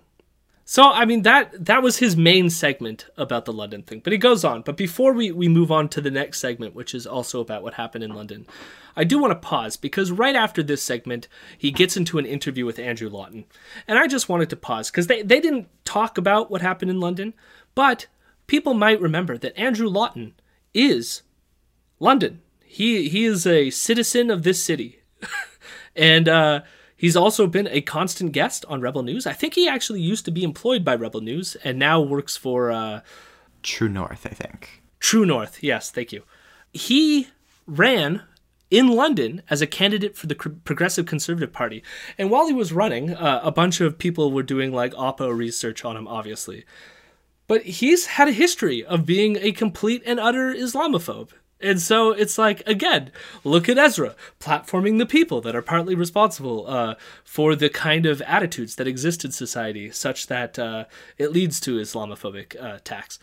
so I mean that that was his main segment about the London thing. But he goes on. But before we, we move on to the next segment, which is also about what happened in London, I do want to pause because right after this segment, he gets into an interview with Andrew Lawton. And I just wanted to pause because they, they didn't talk about what happened in London, but people might remember that Andrew Lawton is London. He he is a citizen of this city. and uh He's also been a constant guest on Rebel News. I think he actually used to be employed by Rebel News and now works for uh, True North, I think. True North, yes, thank you. He ran in London as a candidate for the Progressive Conservative Party. And while he was running, uh, a bunch of people were doing like Oppo research on him, obviously. but he's had a history of being a complete and utter Islamophobe. And so it's like, again, look at Ezra platforming the people that are partly responsible uh, for the kind of attitudes that exist in society, such that uh, it leads to Islamophobic uh, attacks.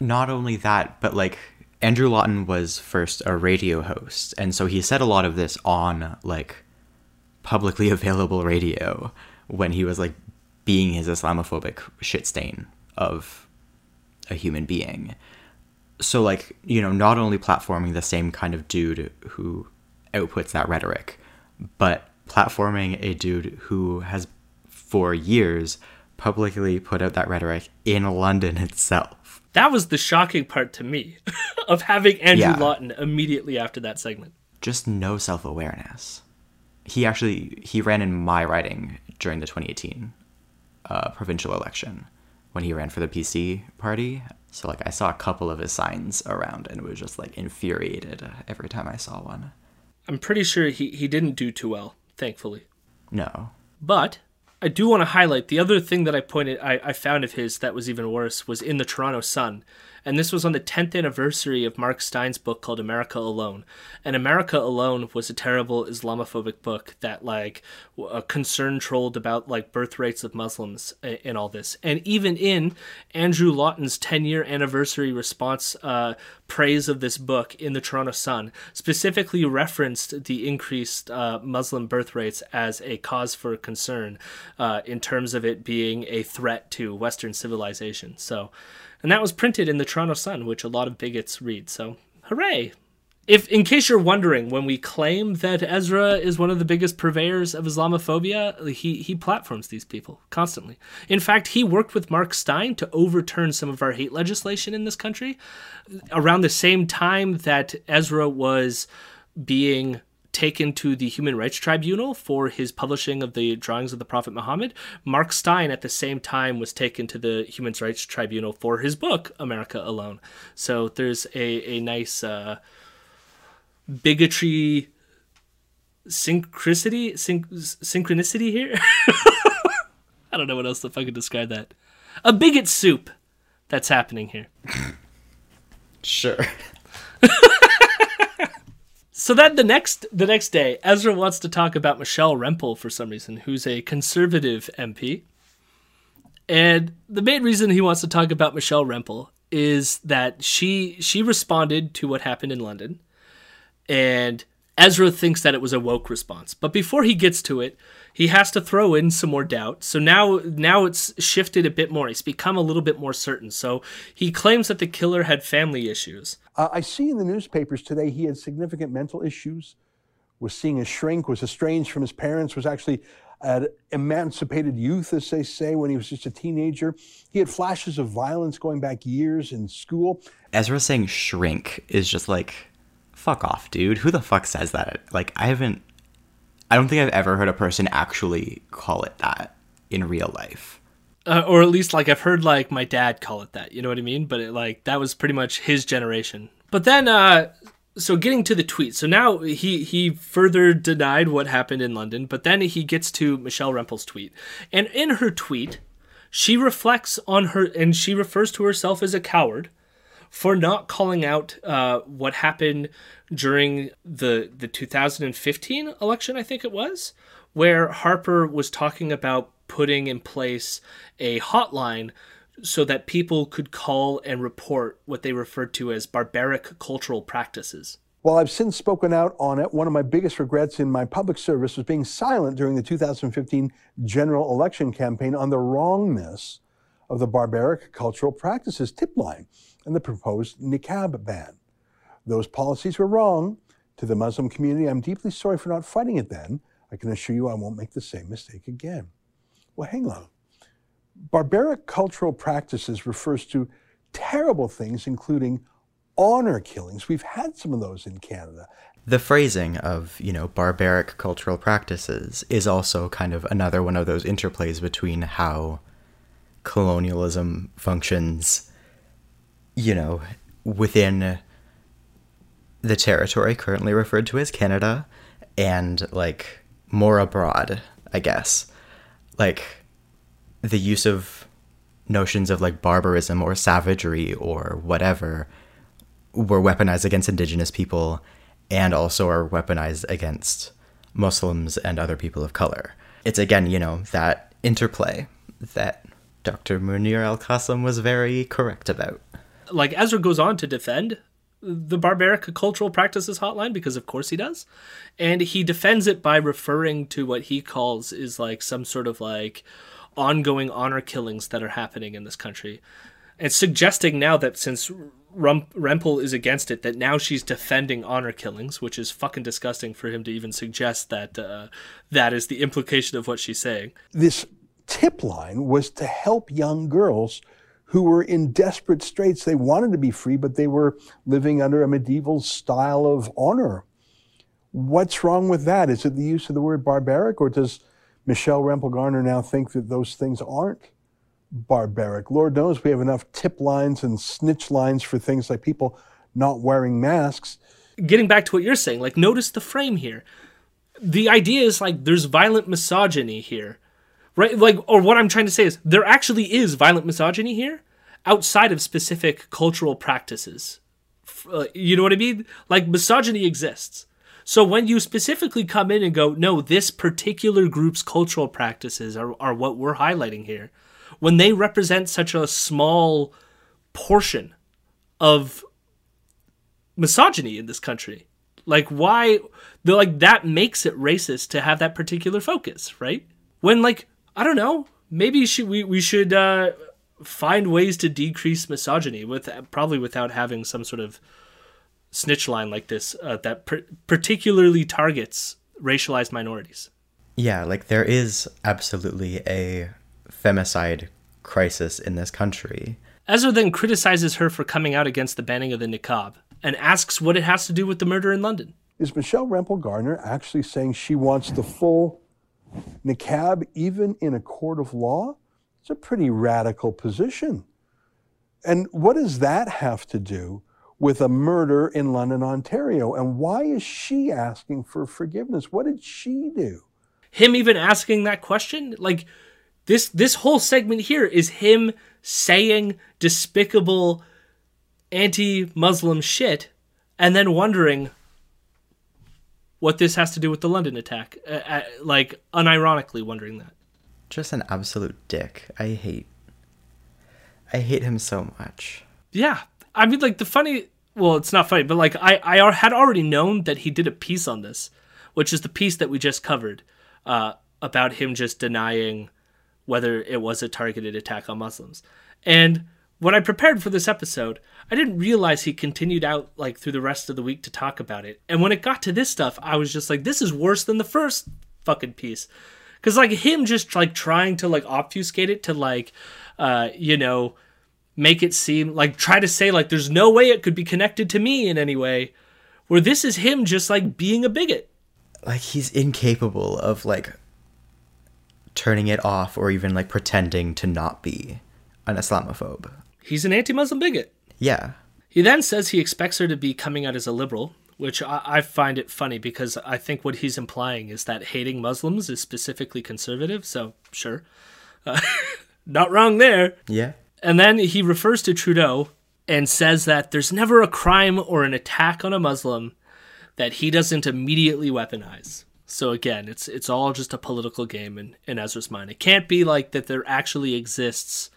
Not only that, but like Andrew Lawton was first a radio host, and so he said a lot of this on like publicly available radio when he was like being his Islamophobic shit stain of a human being. So like, you know, not only platforming the same kind of dude who outputs that rhetoric, but platforming a dude who has for years publicly put out that rhetoric in London itself. That was the shocking part to me of having Andrew Yeah. Lawton immediately after that segment. Just no self-awareness. He actually he ran in my riding during the 2018 uh, provincial election when he ran for the PC party. So like I saw a couple of his signs around and was just like infuriated every time I saw one. I'm pretty sure he, he didn't do too well, thankfully. No. But I do want to highlight the other thing that I pointed I, I found of his that was even worse was in the Toronto Sun. And this was on the 10th anniversary of Mark Steyn's book called America Alone. And America Alone was a terrible Islamophobic book that, like, a concern trolled about, like, birth rates of Muslims and all this. And even in Andrew Lawton's 10 year anniversary response uh, praise of this book in the Toronto Sun, specifically referenced the increased uh, Muslim birth rates as a cause for concern uh, in terms of it being a threat to Western civilization. So, and that was printed in the Toronto Sun, which a lot of bigots read. So, hooray! If, in case you're wondering, when we claim that Ezra is one of the biggest purveyors of Islamophobia, he he platforms these people constantly. In fact, he worked with Mark Steyn to overturn some of our hate legislation in this country around the same time that Ezra was being taken to the Human Rights Tribunal for his publishing of the drawings of the Prophet Muhammad, Mark Steyn at the same time was taken to the Human Rights Tribunal for his book America Alone. So there's a a nice uh, bigotry synchronicity syn- synchronicity here. I don't know what else to fucking describe that. A bigot soup that's happening here. Sure. So then the next the next day, Ezra wants to talk about Michelle Rempel for some reason, who's a conservative MP. And the main reason he wants to talk about Michelle Rempel is that she she responded to what happened in London, and Ezra thinks that it was a woke response. But before he gets to it, he has to throw in some more doubt. So now now it's shifted a bit more. He's become a little bit more certain. So he claims that the killer had family issues. Uh, I see in the newspapers today he had significant mental issues, was seeing a shrink, was estranged from his parents, was actually an emancipated youth, as they say, when he was just a teenager. He had flashes of violence going back years in school. Ezra saying shrink is just like, fuck off, dude. Who the fuck says that? Like, I haven't. I don't think I've ever heard a person actually call it that in real life. uh, or at least like I've heard like my dad call it that. You know what I mean? But it, like that was pretty much his generation. But then, uh, so getting to the tweet. So now he he further denied what happened in London. But then he gets to Michelle Rempel's tweet, and in her tweet, she reflects on her and she refers to herself as a coward for not calling out uh, what happened during the the 2015 election, I think it was, where Harper was talking about putting in place a hotline so that people could call and report what they referred to as barbaric cultural practices. While I've since spoken out on it, one of my biggest regrets in my public service was being silent during the 2015 general election campaign on the wrongness of the barbaric cultural practices tip line and the proposed niqab ban. Those policies were wrong. To the Muslim community, I'm deeply sorry for not fighting it then. I can assure you I won't make the same mistake again. Well, hang on. Barbaric cultural practices refers to terrible things, including honor killings. We've had some of those in Canada. The phrasing of, you know, barbaric cultural practices is also kind of another one of those interplays between how colonialism functions, you know, within the territory currently referred to as Canada and like more abroad, I guess. Like the use of notions of like barbarism or savagery or whatever were weaponized against indigenous people and also are weaponized against Muslims and other people of color. It's again, you know, that interplay that Dr. Munir Al Kassem was very correct about. Like Ezra goes on to defend the barbaric cultural practices hotline because of course he does and he defends it by referring to what he calls is like some sort of like ongoing honor killings that are happening in this country and suggesting now that since Rempel is against it, that now she's defending honor killings, which is fucking disgusting for him to even suggest that uh, that is the implication of what she's saying. This tip line was to help young girls who were in desperate straits. They wanted to be free, but they were living under a medieval style of honor. What's wrong with that? Is it the use of the word barbaric, or does Michelle Rempel Garner now think that those things aren't barbaric? Lord knows we have enough tip lines and snitch lines for things like people not wearing masks. Getting back to what you're saying, like, notice the frame here. The idea is like there's violent misogyny here right? Like or what i'm trying to say is there actually is violent misogyny here outside of specific cultural practices. Uh, you know what i mean? Like misogyny exists. So when you specifically come in and go no this particular group's cultural practices are, are what we're highlighting here when they represent such a small portion of misogyny in this country like why like that makes it racist to have that particular focus right? When like I don't know. Maybe should, we we should uh, find ways to decrease misogyny with probably without having some sort of snitch line like this uh, that per- particularly targets racialized minorities. Yeah, like there is absolutely a femicide crisis in this country. Ezra then criticizes her for coming out against the banning of the niqab and asks what it has to do with the murder in London. Is Michelle Rempel Garner actually saying she wants the full niqab, even in a court of law, it's a pretty radical position. And what does that have to do with a murder in London, Ontario? And why is she asking for forgiveness? What did she do? Him even asking that question, like this this whole segment here is him saying despicable anti-Muslim shit and then wondering what this has to do with the London attack. Uh, uh, like, unironically wondering that. Just an absolute dick. I hate. I hate him so much. Yeah, I mean, like the funny. Well, it's not funny, but like I, I had already known that he did a piece on this, which is the piece that we just covered, uh, about him just denying whether it was a targeted attack on Muslims. And when I prepared for this episode, I didn't realize he continued out like through the rest of the week to talk about it. And when it got to this stuff, I was just like, this is worse than the first fucking piece. Cause like him just like trying to like obfuscate it to like, uh, you know, make it seem like try to say like there's no way it could be connected to me in any way. Where this is him just like being a bigot. Like he's incapable of like turning it off or even like pretending to not be an Islamophobe. He's an anti Muslim bigot. Yeah. He then says he expects her to be coming out as a liberal, which I, I, find it funny because I think what he's implying is that hating Muslims is specifically conservative. So, sure. Uh, not wrong there. Yeah. And then he refers to Trudeau and says that there's never a crime or an attack on a Muslim that he doesn't immediately weaponize. So again, it's it's all just a political game in, in Ezra's mind. It can't be like that there actually exists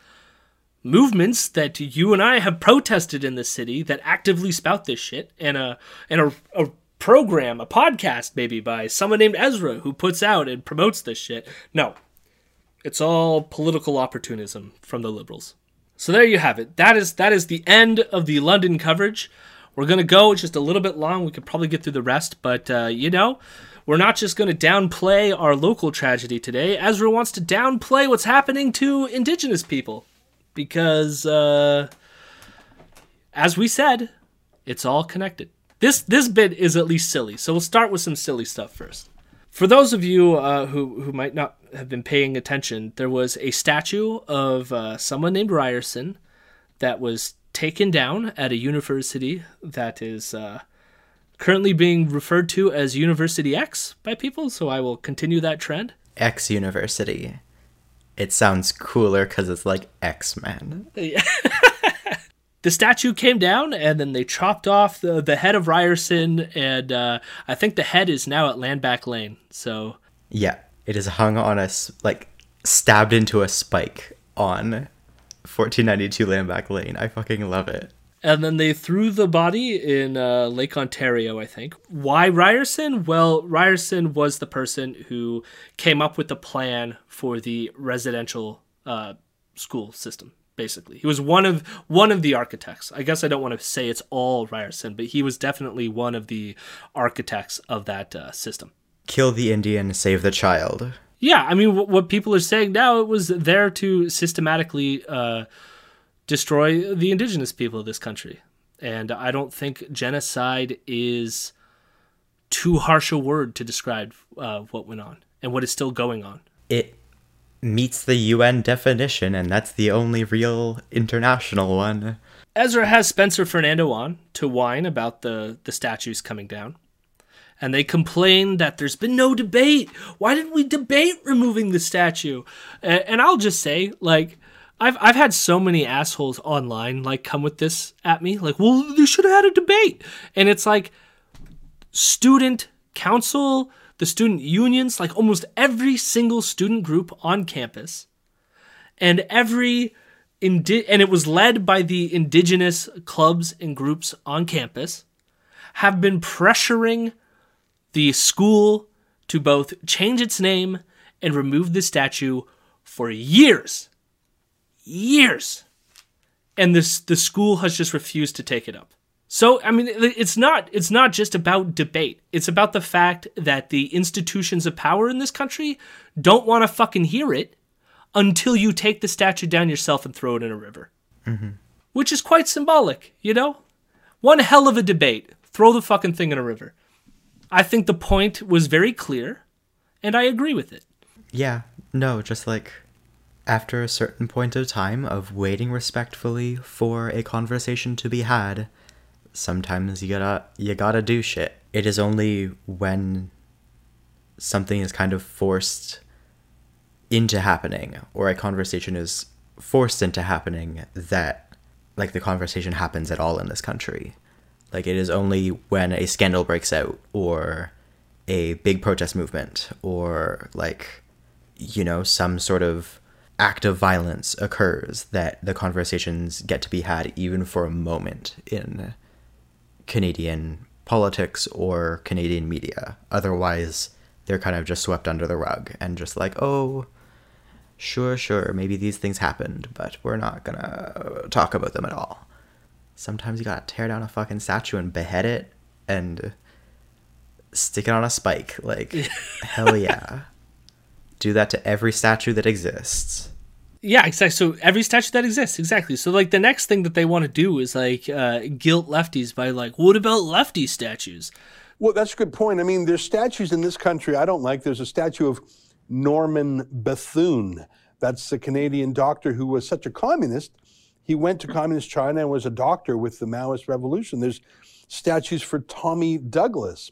movements that you and I have protested in the city that actively spout this shit, and a and a, a program, a podcast maybe by someone named Ezra who puts out and promotes this shit. No, it's all political opportunism from the liberals. So there you have it. That is that is the end of the London coverage. We're gonna go just a little bit long. We could probably get through the rest, but uh, you know, we're not just going to downplay our local tragedy today. Ezra wants to downplay what's happening to Indigenous people because, uh, as we said, it's all connected. This this bit is at least silly, so we'll start with some silly stuff first. For those of you uh, who who might not have been paying attention, there was a statue of uh, someone named Ryerson that was taken down at a university that is uh, currently being referred to as University X by people. So I will continue that trend. X University. It sounds cooler because it's like X Men. the statue came down and then they chopped off the, the head of Ryerson and uh, I think the head is now at Landback Lane. So Yeah, it is hung on a like stabbed into a spike on 1492 Landback Lane. I fucking love it. And then they threw the body in uh, Lake Ontario, I think. Why Ryerson? Well, Ryerson was the person who came up with the plan for the residential uh, school system. Basically, he was one of one of the architects. I guess I don't want to say it's all Ryerson, but he was definitely one of the architects of that uh, system. Kill the Indian, save the child. Yeah, I mean, what, what people are saying now, it was there to systematically uh, destroy the indigenous people of this country. And I don't think genocide is too harsh a word to describe uh, what went on and what is still going on. It meets the UN definition, and that's the only real international one. Ezra has Spencer Fernando on to whine about the, the statues coming down. And they complain that there's been no debate. Why didn't we debate removing the statue? A- And I'll just say, like, I've I've had so many assholes online like come with this at me, like, well, you should have had a debate. And it's like student council, the student unions, like almost every single student group on campus, and every indi- and it was led by the indigenous clubs and groups on campus, have been pressuring the school to both change its name and remove the statue for years. Years. And this the school has just refused to take it up. So I mean it's not it's not just about debate. It's about the fact that the institutions of power in this country don't want to fucking hear it until you take the statue down yourself and throw it in a river. Mm-hmm. Which is quite symbolic, you know? One hell of a debate. Throw the fucking thing in a river. I think the point was very clear, and I agree with it. Yeah, no, just like after a certain point of time of waiting respectfully for a conversation to be had, sometimes you gotta you gotta do shit. It is only when something is kind of forced into happening or a conversation is forced into happening that like the conversation happens at all in this country. Like it is only when a scandal breaks out or a big protest movement or like you know some sort of act of violence occurs that the conversations get to be had even for a moment in Canadian politics or Canadian media. Otherwise, they're kind of just swept under the rug and just like, "Oh, sure, sure, maybe these things happened, but we're not to talk about them at all." Sometimes you got to tear down a fucking statue and behead it and stick it on a spike. Like, hell yeah. Do that to every statue that exists. Yeah, exactly. So every statue that exists, exactly. So like the next thing that they want to do is like uh, guilt lefties by like, what about lefty statues? Well, that's a good point. I mean, there's statues in this country I don't like. There's a statue of Norman Bethune. That's the Canadian doctor who was such a communist. He went to communist China and was a doctor with the Maoist revolution. There's statues for Tommy Douglas.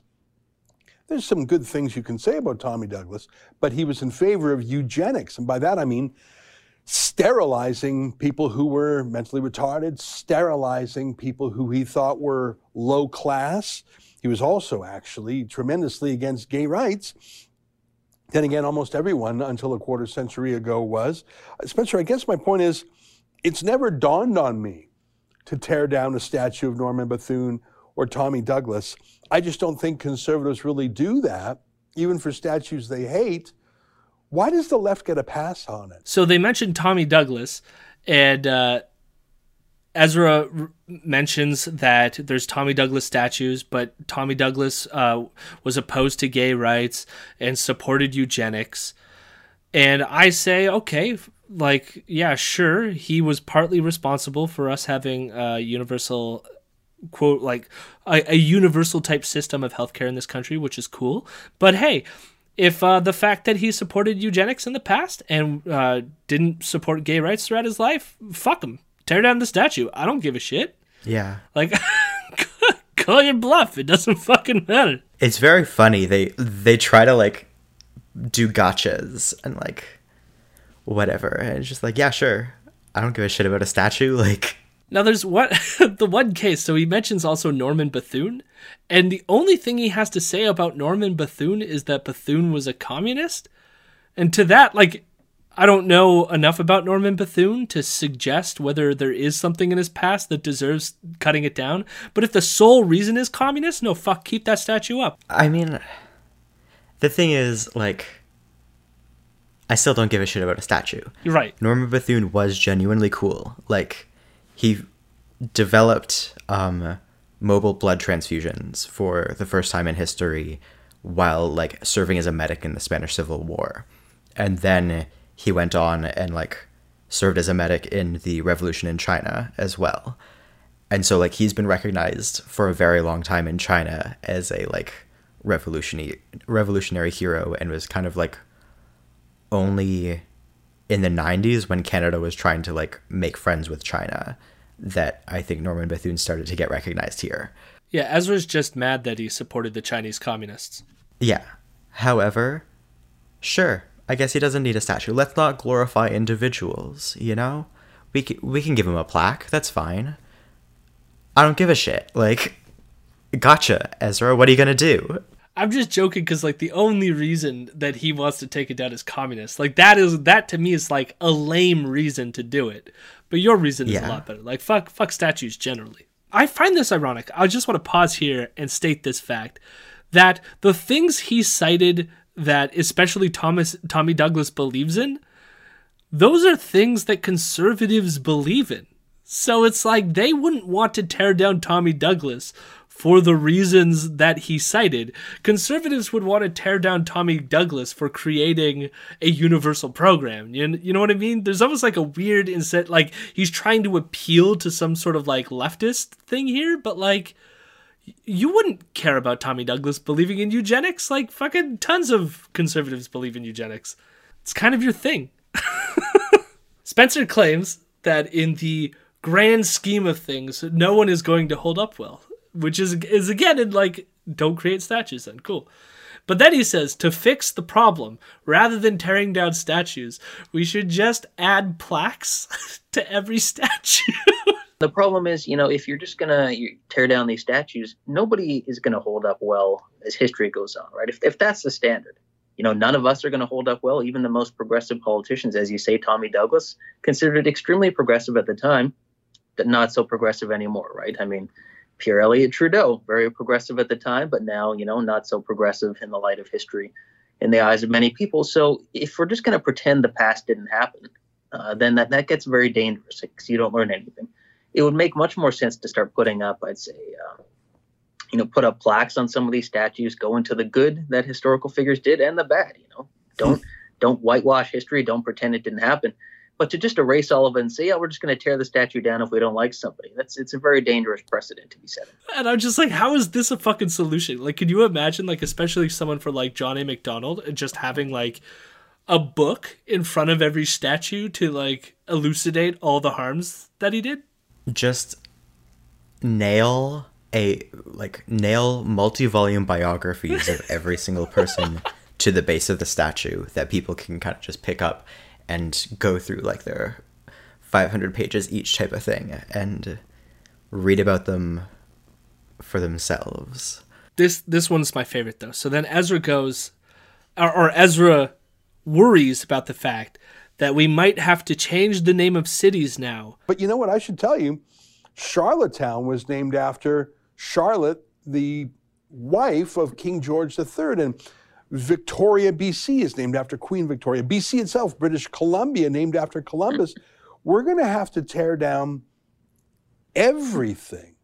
There's some good things you can say about Tommy Douglas, but he was in favor of eugenics. And by that I mean sterilizing people who were mentally retarded, sterilizing people who he thought were low class. He was also actually tremendously against gay rights. Then again, almost everyone until a quarter century ago was. Spencer, I guess my point is it's never dawned on me to tear down a statue of Norman Bethune or Tommy Douglas. I just don't think conservatives really do that, even for statues they hate. Why does the left get a pass on it? So they mentioned Tommy Douglas, and uh, Ezra r- mentions that there's Tommy Douglas statues, but Tommy Douglas uh, was opposed to gay rights and supported eugenics. And I say, okay, like, yeah, sure, he was partly responsible for us having a universal quote like a, a universal type system of healthcare in this country, which is cool. But hey, if uh, the fact that he supported eugenics in the past and uh, didn't support gay rights throughout his life, fuck him. Tear down the statue. I don't give a shit. Yeah. Like, call your bluff. It doesn't fucking matter. It's very funny. They they try to like do gotchas and like whatever. And it's just like, yeah, sure. I don't give a shit about a statue. Like, Now there's what the one case. So he mentions also Norman Bethune, and the only thing he has to say about Norman Bethune is that Bethune was a communist. And to that, like, I don't know enough about Norman Bethune to suggest whether there is something in his past that deserves cutting it down. But if the sole reason is communist, no fuck, keep that statue up. I mean, the thing is, like, I still don't give a shit about a statue. You're right. Norman Bethune was genuinely cool. Like, he developed um, mobile blood transfusions for the first time in history while, like, serving as a medic in the Spanish Civil War. And then he went on and, like, served as a medic in the revolution in China as well. And so, like, he's been recognized for a very long time in China as a, like, revolutionary revolutionary hero and was kind of like only in the 90s when Canada was trying to like make friends with China that I think Norman Bethune started to get recognized here. Yeah, Ezra's just mad that he supported the Chinese communists. Yeah. However, sure, I guess he doesn't need a statue. Let's not glorify individuals, you know? We can, we can give him a plaque. That's fine. I don't give a shit. Like, gotcha, Ezra. What are you gonna do? I'm just joking because like the only reason that he wants to take it down is communist. Like that is that to me is like a lame reason to do it. But your reason is Yeah. a lot better. Like fuck fuck statues generally. I find this ironic. I just want to pause here and state this fact that the things he cited that especially Thomas Tommy Douglas believes in, those are things that conservatives believe in. So it's like they wouldn't want to tear down Tommy Douglas for the reasons that he cited. Conservatives would want to tear down Tommy Douglas for creating a universal program. You, you know what I mean? There's almost like a weird inset like he's trying to appeal to some sort of like leftist thing here, but like you wouldn't care about Tommy Douglas believing in eugenics. Like fucking tons of conservatives believe in eugenics. It's kind of your thing. Spencer claims that in the grand scheme of things, no one is going to hold up well, which is is again in like don't create statues then cool. But then he says to fix the problem, rather than tearing down statues, we should just add plaques to every statue. The problem is, you know, if you're just gonna tear down these statues, nobody is gonna hold up well as history goes on, right? If if that's the standard, you know, none of us are gonna hold up well. Even the most progressive politicians, as you say, Tommy Douglas, considered it extremely progressive at the time, but not so progressive anymore, right? I mean, Pierre Elliott Trudeau, very progressive at the time, but now, you know, not so progressive in the light of history, in the eyes of many people. So if we're just gonna pretend the past didn't happen, uh, then that that gets very dangerous because you don't learn anything it would make much more sense to start putting up, I'd say, um, you know, put up plaques on some of these statues, go into the good that historical figures did and the bad. You know, don't don't whitewash history, don't pretend it didn't happen, but to just erase all of it and say, yeah, we're just going to tear the statue down if we don't like somebody. That's it's a very dangerous precedent to be set. And I'm just like, how is this a fucking solution? Like, can you imagine, like, especially someone for like John A. Macdonald, and just having like a book in front of every statue to like elucidate all the harms that he did? just nail a like nail multi-volume biographies of every single person to the base of the statue that people can kind of just pick up and go through like their 500 pages each type of thing and read about them for themselves. This this one's my favorite though. So then Ezra goes, or, or Ezra worries about the fact that we might have to change the name of cities now. But you know what? I should tell you, Charlottetown was named after Charlotte, the wife of King George III, and Victoria, BC, is named after Queen Victoria. BC itself, British Columbia, named after Columbus. We're going to have to tear down everything.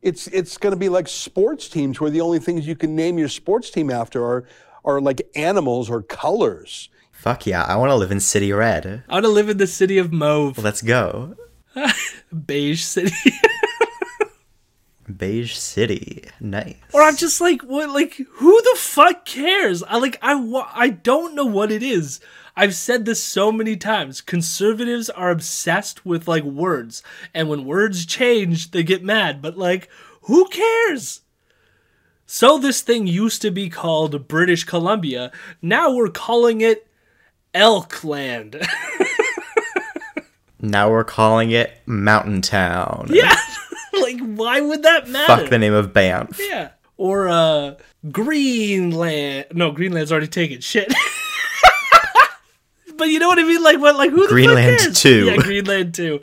It's it's going to be like sports teams, where the only things you can name your sports team after are are like animals or colors. Fuck yeah, I want to live in City Red. I want to live in the city of Mauve, Let's go. beige city. Beige City. Nice. or I'm just like, what? Like, who the fuck cares? I like, I wa- I don't know what it is. I've said this so many times. Conservatives are obsessed with like words, and when words change, they get mad. But like, who cares? So this thing used to be called British Columbia. Now we're calling it Elkland. Now we're calling it Mountain Town. yeah. Like why would that matter? Fuck the name of Banff. Yeah. Or uh Greenland. No, Greenland's already taken. Shit. but you know what I mean? Like what like who the Greenland fuck cares? 2. Yeah, Greenland 2.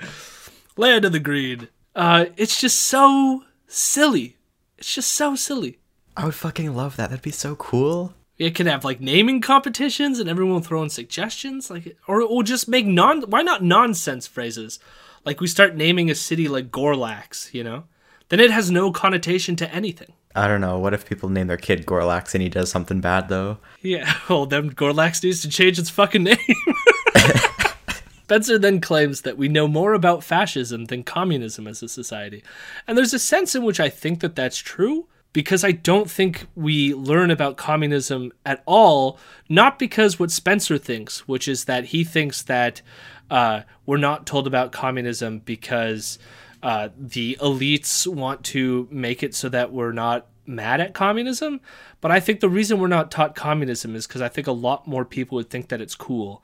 Land of the Green. Uh it's just so silly. It's just so silly. I would fucking love that. That'd be so cool. It can have like naming competitions and everyone throw in suggestions, like or or just make non. Why not nonsense phrases? Like we start naming a city like Gorlax, you know? Then it has no connotation to anything. I don't know. What if people name their kid Gorlax and he does something bad though? Yeah, well then Gorlax needs to change its fucking name. Spencer then claims that we know more about fascism than communism as a society. And there's a sense in which I think that that's true because I don't think we learn about communism at all, not because what Spencer thinks, which is that he thinks that uh, we're not told about communism because uh, the elites want to make it so that we're not mad at communism. But I think the reason we're not taught communism is because I think a lot more people would think that it's cool.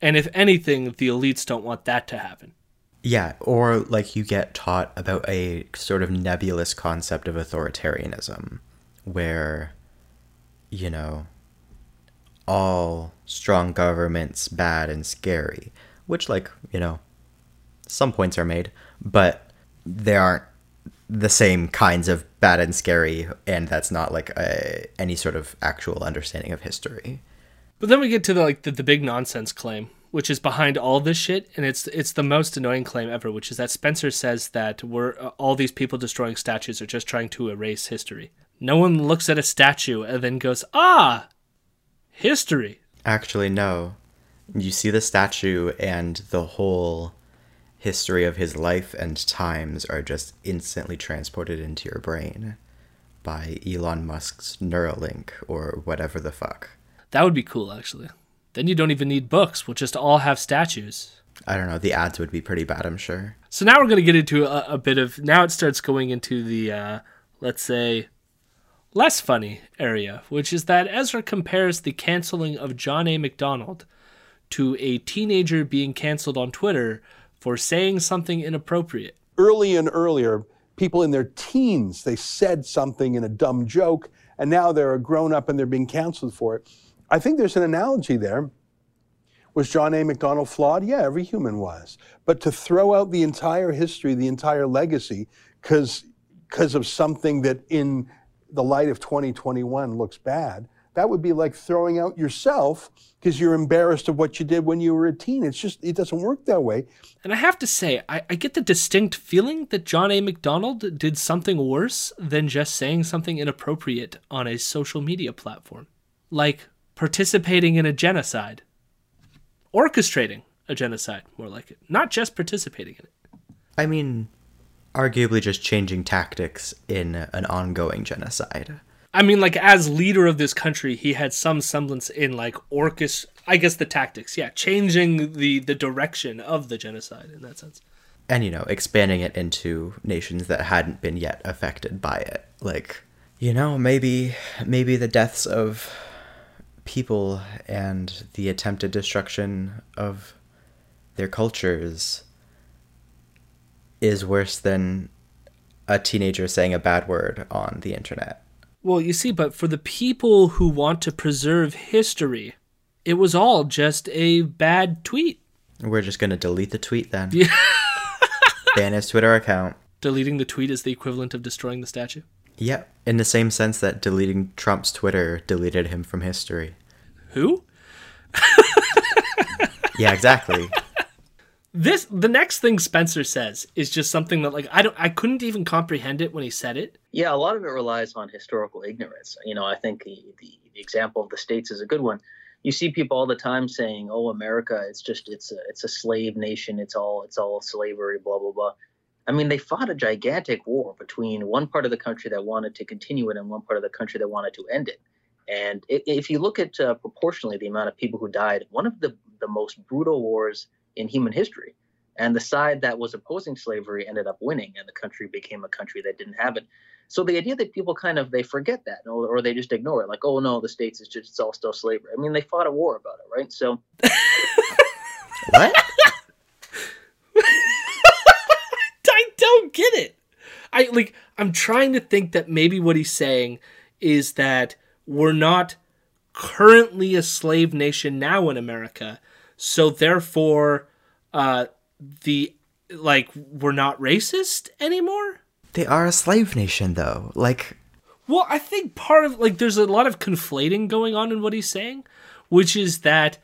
And if anything, the elites don't want that to happen. Yeah, or like you get taught about a sort of nebulous concept of authoritarianism where, you know, all strong governments bad and scary, which, like, you know, some points are made, but they aren't the same kinds of bad and scary, and that's not like a, any sort of actual understanding of history. But then we get to the like the, the big nonsense claim, which is behind all this shit, and it's it's the most annoying claim ever, which is that Spencer says that we're uh, all these people destroying statues are just trying to erase history. No one looks at a statue and then goes, "Ah, history." Actually, no. You see the statue, and the whole history of his life and times are just instantly transported into your brain by Elon Musk's Neuralink or whatever the fuck. That would be cool, actually. Then you don't even need books. We'll just all have statues. I don't know, the ads would be pretty bad, I'm sure. So now we're going to get into a, a bit of. Now it starts going into the, uh, let's say, less funny area, which is that Ezra compares the canceling of John A. Macdonald to a teenager being canceled on Twitter for saying something inappropriate. Early and earlier, people in their teens, they said something in a dumb joke, and now they're a grown up and they're being canceled for it. I think there's an analogy there. Was John A. Macdonald flawed? Yeah, every human was. But to throw out the entire history, the entire legacy, because of something that in the light of 2021 looks bad, that would be like throwing out yourself because you're embarrassed of what you did when you were a teen. It's just, it doesn't work that way. And I have to say, I, I get the distinct feeling that John A. Macdonald did something worse than just saying something inappropriate on a social media platform. Like participating in a genocide, orchestrating a genocide, more like it, not just participating in it. I mean, arguably just changing tactics in an ongoing genocide. I mean, like as leader of this country, he had some semblance in like orchest. I guess the tactics, yeah, changing the the direction of the genocide in that sense. And you know, expanding it into nations that hadn't been yet affected by it. Like, you know, maybe maybe the deaths of people and the attempted destruction of their cultures is worse than a teenager saying a bad word on the internet. Well, you see, but for the people who want to preserve history, it was all just a bad tweet. We're just going to delete the tweet then. Yeah. Ban his Twitter account. Deleting the tweet is the equivalent of destroying the statue. Yep, in the same sense that deleting Trump's Twitter deleted him from history. Who? Yeah, exactly. This the next thing Spencer says is just something that like I don't I couldn't even comprehend it when he said it. Yeah, a lot of it relies on historical ignorance. You know, I think the, the, example of the states is a good one. You see people all the time saying, "Oh, America, it's just it's a it's a slave nation. It's all it's all slavery." Blah blah blah. I mean, they fought a gigantic war between one part of the country that wanted to continue it and one part of the country that wanted to end it. And if you look at uh, proportionally the amount of people who died, one of the the most brutal wars in human history. And the side that was opposing slavery ended up winning, and the country became a country that didn't have it. So the idea that people kind of they forget that or, or they just ignore it, like, oh no, the states is just it's all still slavery. I mean, they fought a war about it, right? So What? I don't get it. I like I'm trying to think that maybe what he's saying is that we're not currently a slave nation now in America, so therefore uh the like we're not racist anymore? they are a slave nation, though. Like, Well, I think part of like there's a lot of conflating going on in what he's saying, which is that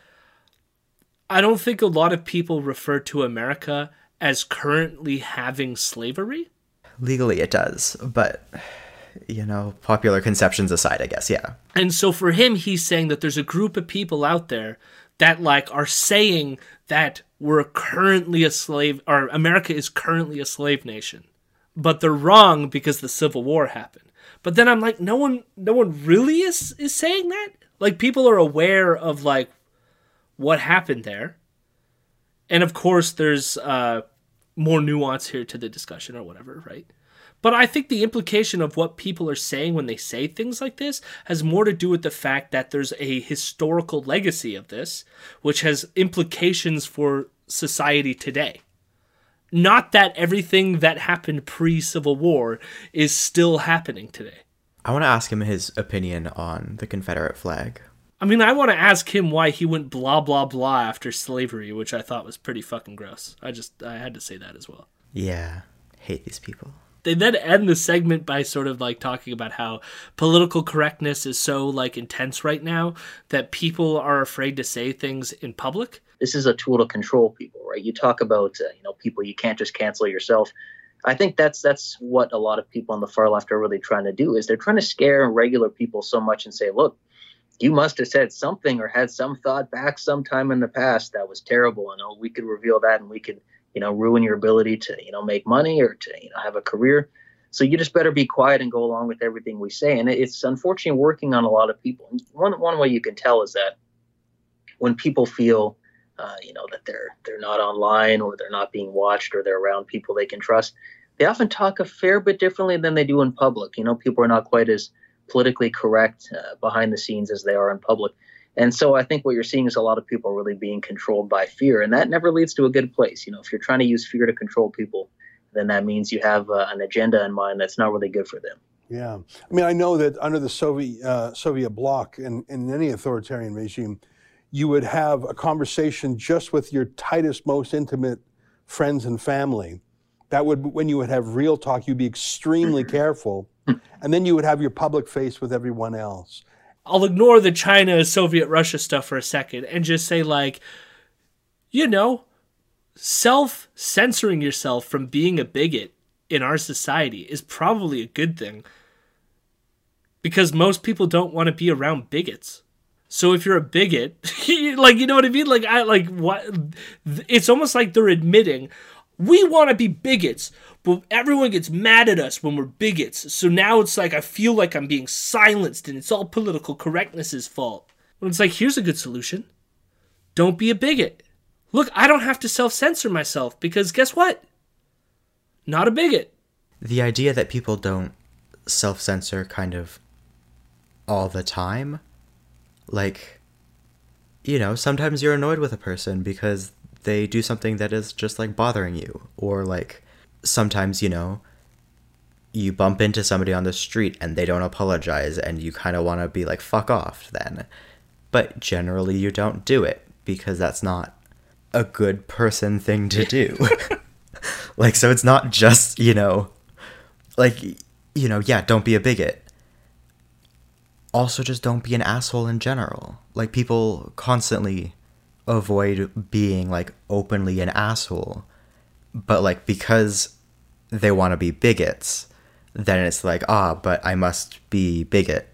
I don't think a lot of people refer to America as currently having slavery. legally it does, but, you know, popular conceptions aside, I guess, yeah. And so for him, he's saying that there's a group of people out there that like are saying that we're currently a slave or America is currently a slave nation. But they're wrong because the Civil War happened. But then I'm like, no one no one really is is saying that? Like people are aware of like what happened there. And of course there's uh more nuance here to the discussion or whatever, right? But I think the implication of what people are saying when they say things like this has more to do with the fact that there's a historical legacy of this, which has implications for society today. Not that everything that happened pre Civil War is still happening today. I want to ask him his opinion on the Confederate flag. I mean, I want to ask him why he went blah, blah, blah after slavery, which I thought was pretty fucking gross. I just, I had to say that as well. Yeah, hate these people. They then end the segment by sort of like talking about how political correctness is so like intense right now that people are afraid to say things in public. this is a tool to control people, right? You talk about uh, you know people you can't just cancel yourself. I think that's that's what a lot of people on the far left are really trying to do is they're trying to scare regular people so much and say, look, you must have said something or had some thought back sometime in the past that was terrible, and oh, we could reveal that and we could you know ruin your ability to you know make money or to you know have a career. So you just better be quiet and go along with everything we say. And it's unfortunately working on a lot of people. One one way you can tell is that when people feel uh, you know that they're they're not online or they're not being watched or they're around people they can trust they often talk a fair bit differently than they do in public you know people are not quite as politically correct uh, behind the scenes as they are in public and so i think what you're seeing is a lot of people really being controlled by fear and that never leads to a good place you know if you're trying to use fear to control people then that means you have uh, an agenda in mind that's not really good for them Yeah, I mean, I know that under the Soviet uh, Soviet bloc and in any authoritarian regime, you would have a conversation just with your tightest, most intimate friends and family. That would, when you would have real talk, you'd be extremely careful, and then you would have your public face with everyone else. I'll ignore the China Soviet Russia stuff for a second and just say like you know self censoring yourself from being a bigot in our society is probably a good thing because most people don't want to be around bigots. So if you're a bigot, like you know what I mean? Like I like what it's almost like they're admitting we want to be bigots, but everyone gets mad at us when we're bigots. So now it's like I feel like I'm being silenced and it's all political correctness's fault. When it's like here's a good solution. Don't be a bigot. Look, I don't have to self-censor myself because guess what? Not a bigot. The idea that people don't self censor kind of all the time, like, you know, sometimes you're annoyed with a person because they do something that is just like bothering you, or like, sometimes, you know, you bump into somebody on the street and they don't apologize and you kind of want to be like, fuck off then. But generally, you don't do it because that's not a good person thing to do. like, so it's not just, you know, like, you know, yeah, don't be a bigot. Also, just don't be an asshole in general. Like, people constantly avoid being, like, openly an asshole. But, like, because they want to be bigots, then it's like, ah, but I must be bigot.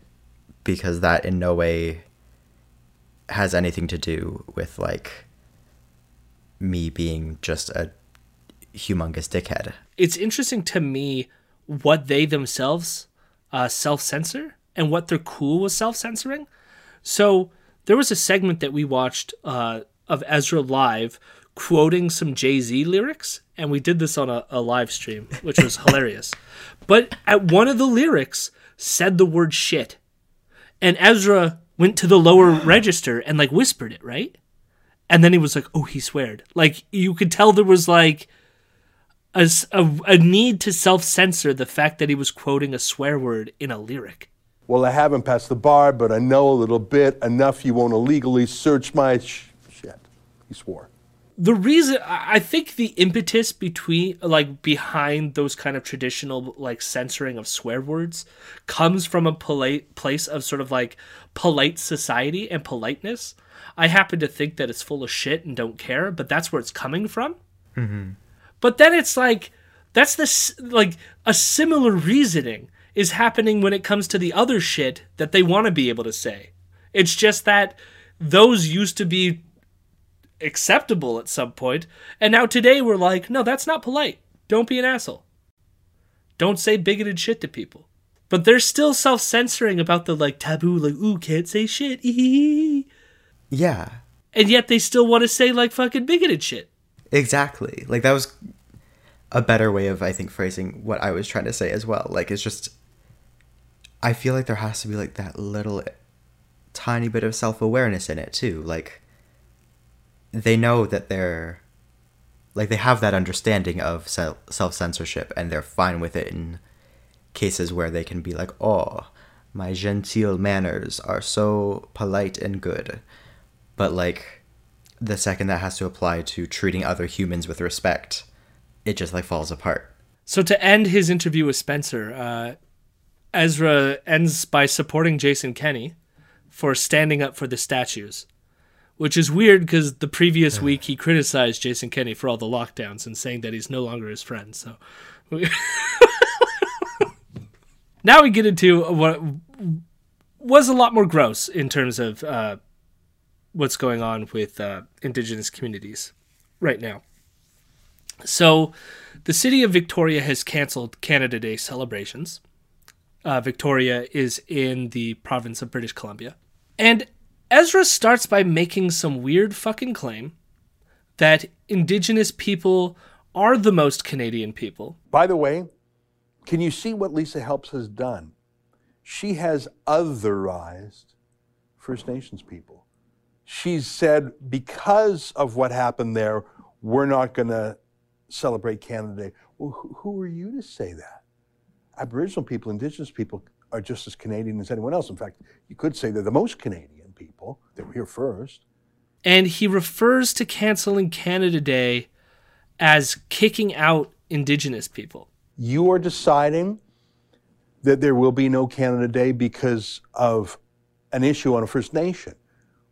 Because that in no way has anything to do with, like, me being just a humongous dickhead. It's interesting to me what they themselves uh, self censor and what they're cool with self censoring. So there was a segment that we watched uh, of Ezra Live quoting some Jay Z lyrics, and we did this on a, a live stream, which was hilarious. But at one of the lyrics said the word shit, and Ezra went to the lower register and like whispered it, right? And then he was like, "Oh, he sweared." Like you could tell there was like a, a, a need to self censor the fact that he was quoting a swear word in a lyric. Well, I haven't passed the bar, but I know a little bit, enough you won't illegally search my sh- shit. He swore. The reason I think the impetus between like behind those kind of traditional like censoring of swear words comes from a polite place of sort of like polite society and politeness. I happen to think that it's full of shit and don't care, but that's where it's coming from. Mm-hmm. But then it's like that's this like a similar reasoning is happening when it comes to the other shit that they want to be able to say. It's just that those used to be acceptable at some point, and now today we're like, no, that's not polite. Don't be an asshole. Don't say bigoted shit to people. But they're still self-censoring about the like taboo, like ooh, can't say shit, Yeah, and yet they still want to say like fucking bigoted shit. exactly. Like that was a better way of I think phrasing what I was trying to say as well. Like it's just I feel like there has to be like that little tiny bit of self-awareness in it too. Like they know that they're like they have that understanding of self self-censorship and they're fine with it in cases where they can be like, "Oh, my genteel manners are so polite and good." But like the second that has to apply to treating other humans with respect, it just like falls apart. So to end his interview with Spencer, uh, Ezra ends by supporting Jason Kenney for standing up for the statues, which is weird because the previous week he criticized Jason Kenney for all the lockdowns and saying that he's no longer his friend. So now we get into what was a lot more gross in terms of uh, what's going on with uh, indigenous communities right now. So, the city of Victoria has canceled Canada Day celebrations. Uh, Victoria is in the province of British Columbia. And Ezra starts by making some weird fucking claim that Indigenous people are the most Canadian people. By the way, can you see what Lisa Helps has done? She has otherized First Nations people. She's said, because of what happened there, we're not going to celebrate Canada Day. Well, who, who are you to say that? Aboriginal people, Indigenous people are just as Canadian as anyone else. In fact, you could say they're the most Canadian people. They were here first. And he refers to canceling Canada Day as kicking out Indigenous people. You are deciding that there will be no Canada Day because of an issue on a First Nation.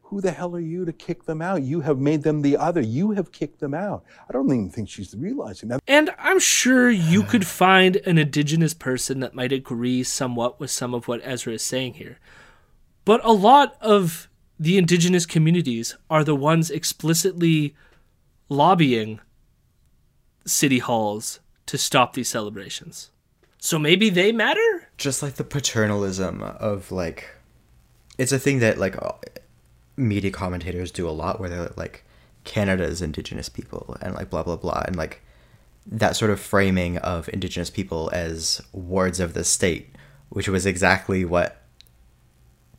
Who the hell are you to kick them out? You have made them the other. You have kicked them out. I don't even think she's realizing that. And I'm sure you could find an indigenous person that might agree somewhat with some of what Ezra is saying here. But a lot of the indigenous communities are the ones explicitly lobbying city halls to stop these celebrations. So maybe they matter? Just like the paternalism of like, it's a thing that like uh, media commentators do a lot, where they're like, Canada's Indigenous people and like blah blah blah, and like that sort of framing of Indigenous people as wards of the state, which was exactly what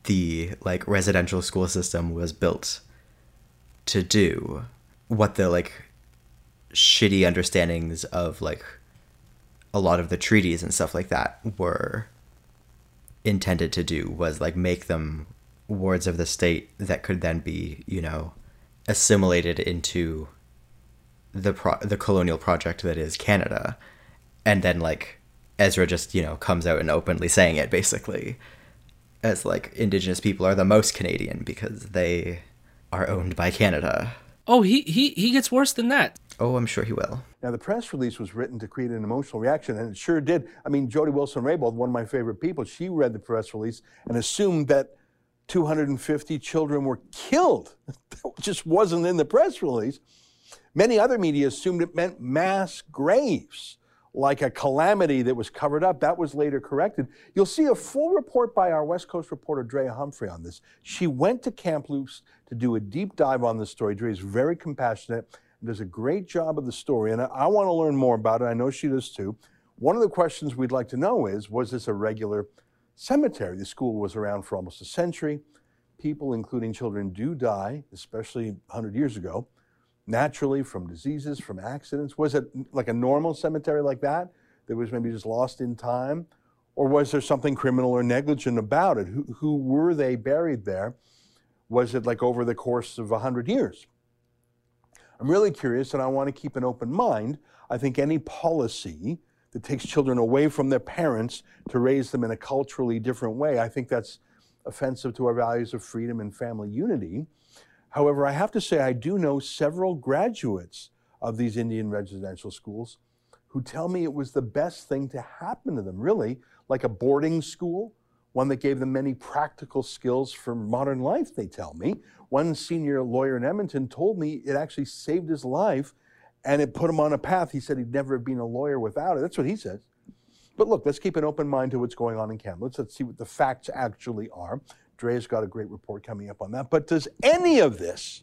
the like residential school system was built to do. What the like shitty understandings of like a lot of the treaties and stuff like that were intended to do was like make them wards of the state that could then be, you know, assimilated into the pro- the colonial project that is Canada. And then like Ezra just, you know, comes out and openly saying it basically as like indigenous people are the most Canadian because they are owned by Canada. Oh, he he he gets worse than that. Oh, I'm sure he will. Now, the press release was written to create an emotional reaction, and it sure did. I mean, Jody Wilson Raybould, one of my favorite people, she read the press release and assumed that 250 children were killed. That just wasn't in the press release. Many other media assumed it meant mass graves, like a calamity that was covered up. That was later corrected. You'll see a full report by our West Coast reporter, Drea Humphrey, on this. She went to Kamloops to do a deep dive on this story. Drea is very compassionate does a great job of the story, and I, I want to learn more about it. I know she does too. One of the questions we'd like to know is Was this a regular cemetery? The school was around for almost a century. People, including children, do die, especially 100 years ago, naturally from diseases, from accidents. Was it like a normal cemetery like that that was maybe just lost in time? Or was there something criminal or negligent about it? Who, who were they buried there? Was it like over the course of 100 years? I'm really curious and I want to keep an open mind. I think any policy that takes children away from their parents to raise them in a culturally different way, I think that's offensive to our values of freedom and family unity. However, I have to say, I do know several graduates of these Indian residential schools who tell me it was the best thing to happen to them, really, like a boarding school, one that gave them many practical skills for modern life, they tell me. One senior lawyer in Edmonton told me it actually saved his life and it put him on a path. He said he'd never have been a lawyer without it. That's what he says. But look, let's keep an open mind to what's going on in Canada. Let's, let's see what the facts actually are. Drea's got a great report coming up on that. But does any of this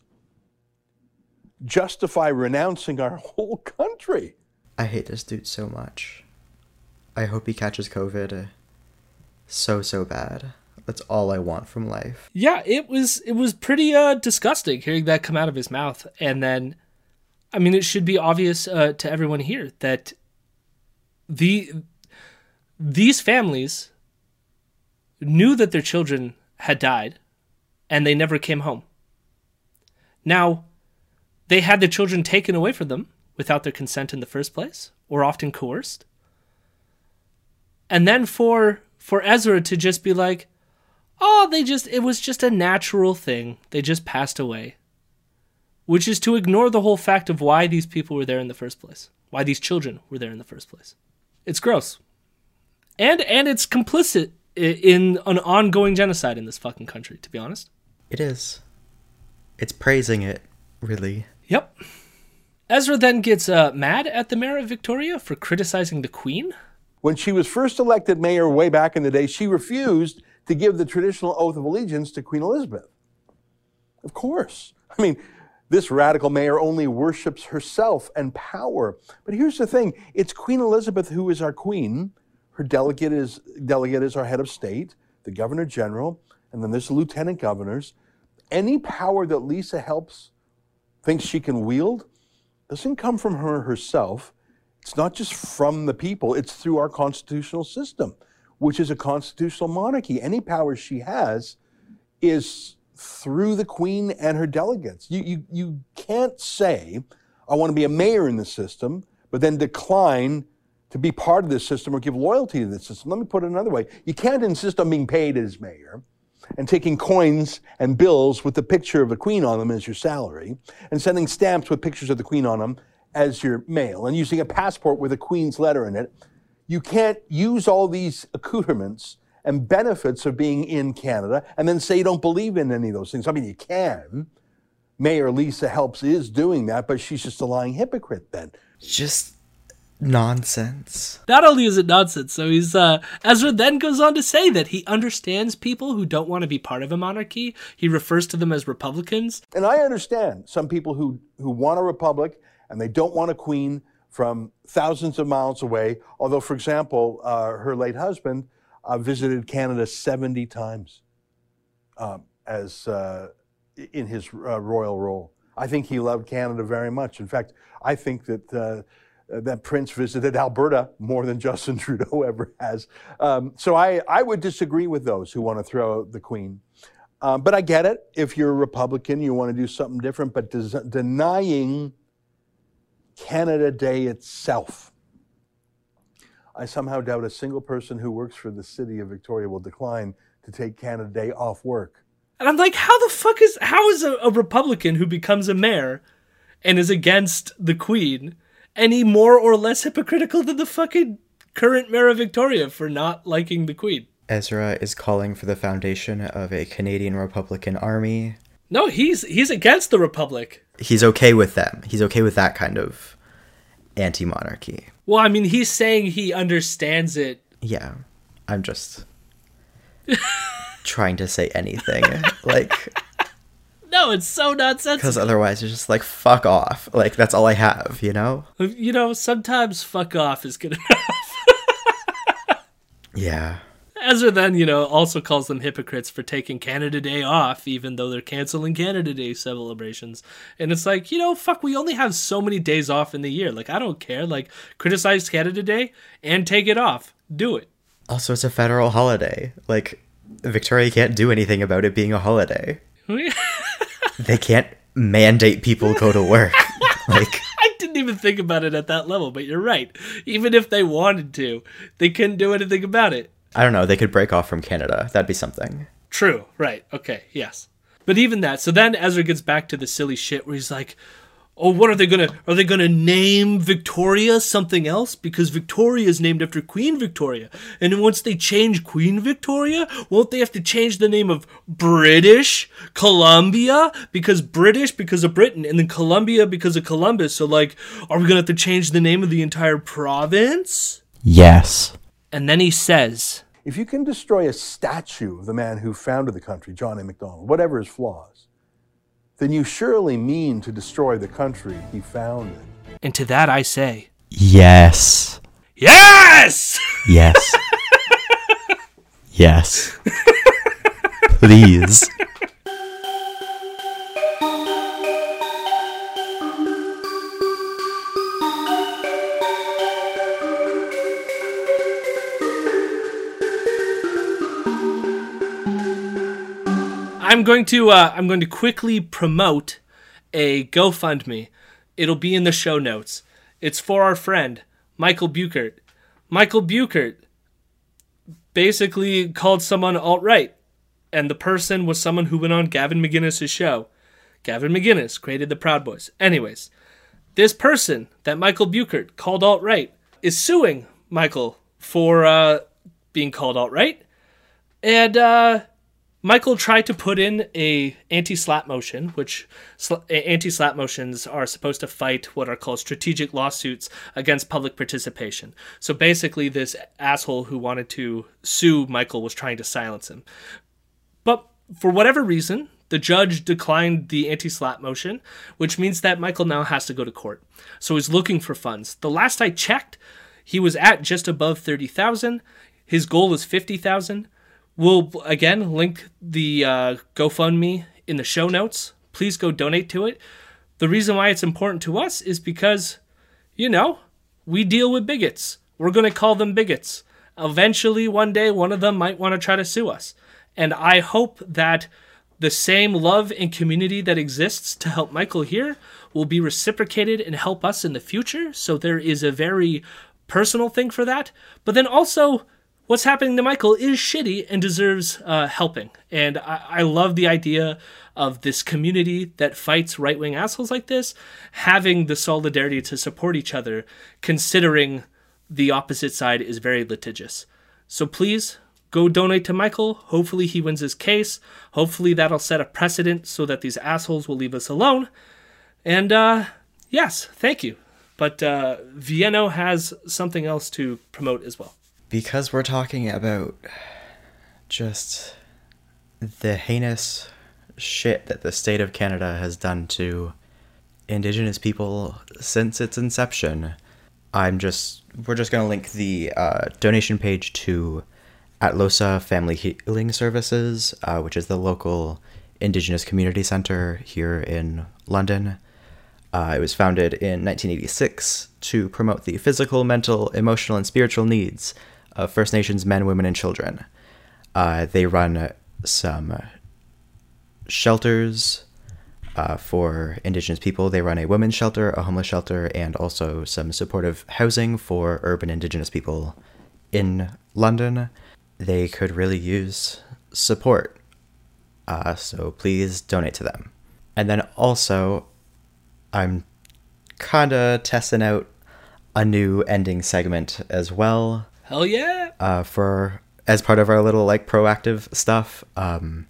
justify renouncing our whole country? I hate this dude so much. I hope he catches COVID uh, so so bad. That's all I want from life. Yeah, it was it was pretty uh disgusting hearing that come out of his mouth and then I mean it should be obvious uh, to everyone here that the these families knew that their children had died and they never came home. Now, they had their children taken away from them without their consent in the first place, or often coerced. And then for for Ezra to just be like, "Oh, they just it was just a natural thing. They just passed away." Which is to ignore the whole fact of why these people were there in the first place. Why these children were there in the first place. It's gross. And and it's complicit in an ongoing genocide in this fucking country, to be honest. It is. It's praising it, really. Yep. Ezra then gets uh, mad at the mayor of Victoria for criticizing the queen. When she was first elected mayor way back in the day, she refused to give the traditional oath of allegiance to Queen Elizabeth. Of course. I mean, this radical mayor only worships herself and power. But here's the thing it's Queen Elizabeth who is our queen. Her delegate is, delegate is our head of state, the governor general, and then there's the lieutenant governors. Any power that Lisa Helps, thinks she can wield, doesn't come from her herself. It's not just from the people, it's through our constitutional system, which is a constitutional monarchy. Any power she has is through the queen and her delegates. You, you, you can't say, I want to be a mayor in the system, but then decline to be part of this system or give loyalty to this system. Let me put it another way. You can't insist on being paid as mayor and taking coins and bills with the picture of the queen on them as your salary and sending stamps with pictures of the queen on them as your mail and using a passport with a queen's letter in it. You can't use all these accoutrements and benefits of being in Canada and then say you don't believe in any of those things. I mean, you can. Mayor Lisa Helps is doing that, but she's just a lying hypocrite then. Just nonsense. Not only is it nonsense, so he's uh Ezra then goes on to say that he understands people who don't want to be part of a monarchy. He refers to them as Republicans. And I understand some people who, who want a republic and they don't want a queen from thousands of miles away. Although, for example, uh, her late husband uh, visited Canada 70 times um, as uh, in his uh, royal role. I think he loved Canada very much. In fact, I think that that Prince visited Alberta more than Justin Trudeau ever has. Um, so I, I would disagree with those who want to throw out the Queen. Um, but I get it. If you're a Republican, you want to do something different. But des- denying Canada Day itself, I somehow doubt a single person who works for the city of Victoria will decline to take Canada Day off work. And I'm like, how the fuck is how is a, a Republican who becomes a mayor and is against the Queen any more or less hypocritical than the fucking current mayor of Victoria for not liking the Queen? Ezra is calling for the foundation of a Canadian Republican Army. No, he's he's against the Republic. He's okay with them. He's okay with that kind of anti monarchy. Well, I mean, he's saying he understands it. Yeah. I'm just trying to say anything. like no, it's so nonsensical. Because otherwise, it's just like fuck off. Like that's all I have, you know? You know, sometimes fuck off is good enough. Yeah. Ezra then, you know, also calls them hypocrites for taking Canada Day off, even though they're canceling Canada Day celebrations. And it's like, you know, fuck, we only have so many days off in the year. Like, I don't care. Like, criticize Canada Day and take it off. Do it. Also, it's a federal holiday. Like, Victoria can't do anything about it being a holiday. They can't mandate people go to work. like, I didn't even think about it at that level, but you're right. Even if they wanted to, they couldn't do anything about it. I don't know, they could break off from Canada. That'd be something. True. Right. Okay. Yes. But even that. So then Ezra gets back to the silly shit where he's like, "Oh, what are they gonna? Are they gonna name Victoria something else? Because Victoria is named after Queen Victoria, and once they change Queen Victoria, won't they have to change the name of British Columbia because British because of Britain, and then Columbia because of Columbus? So like, are we gonna have to change the name of the entire province?" Yes. And then he says, If you can destroy a statue of the man who founded the country, John A. Macdonald, whatever his flaws, then you surely mean to destroy the country he founded. and to that I say, Yes. "Yes." Yes. yes. Please. I'm going to uh, I'm going to quickly promote a GoFundMe. It'll be in the show notes. It's for our friend Michael Buchert. Michael Buchert basically called someone alt right, and the person was someone who went on Gavin McInnes' show. Gavin McInnes created the Proud Boys. Anyways, this person that Michael Buchert called alt right is suing Michael for uh, being called alt right, and uh, Michael tried to put in a anti-SLAPP motion, which sl- anti-SLAPP motions are supposed to fight what are called strategic lawsuits against public participation. So basically, this asshole who wanted to sue Michael was trying to silence him. But for whatever reason, the judge declined the anti-SLAPP motion, which means that Michael now has to go to court. So he's looking for funds. The last I checked, he was at just above 30,000. His goal is 50,000. We'll again link the uh, GoFundMe in the show notes. Please go donate to it. The reason why it's important to us is because, you know, we deal with bigots. We're going to call them bigots. Eventually, one day, one of them might want to try to sue us. And I hope that the same love and community that exists to help Michael here will be reciprocated and help us in the future. So there is a very personal thing for that. But then also, what's happening to Michael is shitty and deserves uh, helping. And I, I love the idea of this community that fights right wing assholes like this having the solidarity to support each other, considering the opposite side is very litigious. So please go donate to Michael. Hopefully, he wins his case. Hopefully, that'll set a precedent so that these assholes will leave us alone. And uh, yes, thank you. But uh, Vienno has something else to promote as well. Because we're talking about just the heinous shit that the state of Canada has done to Indigenous people since its inception, I'm just we're just gonna link the uh, donation page to Atlohsa Family Healing Services, uh, which is the local Indigenous community center here in London. Uh, it was founded in 1986 to promote the physical, mental, emotional, and spiritual needs of First Nations men, women, and children. Uh, they run some shelters uh, for Indigenous people. They run a women's shelter, a homeless shelter, and also some supportive housing for urban Indigenous people in London. They could really use support. Uh, so please donate to them. And then also, I'm kind of testing out a new ending segment as well Hell yeah! uh, for as part of our little like proactive stuff um,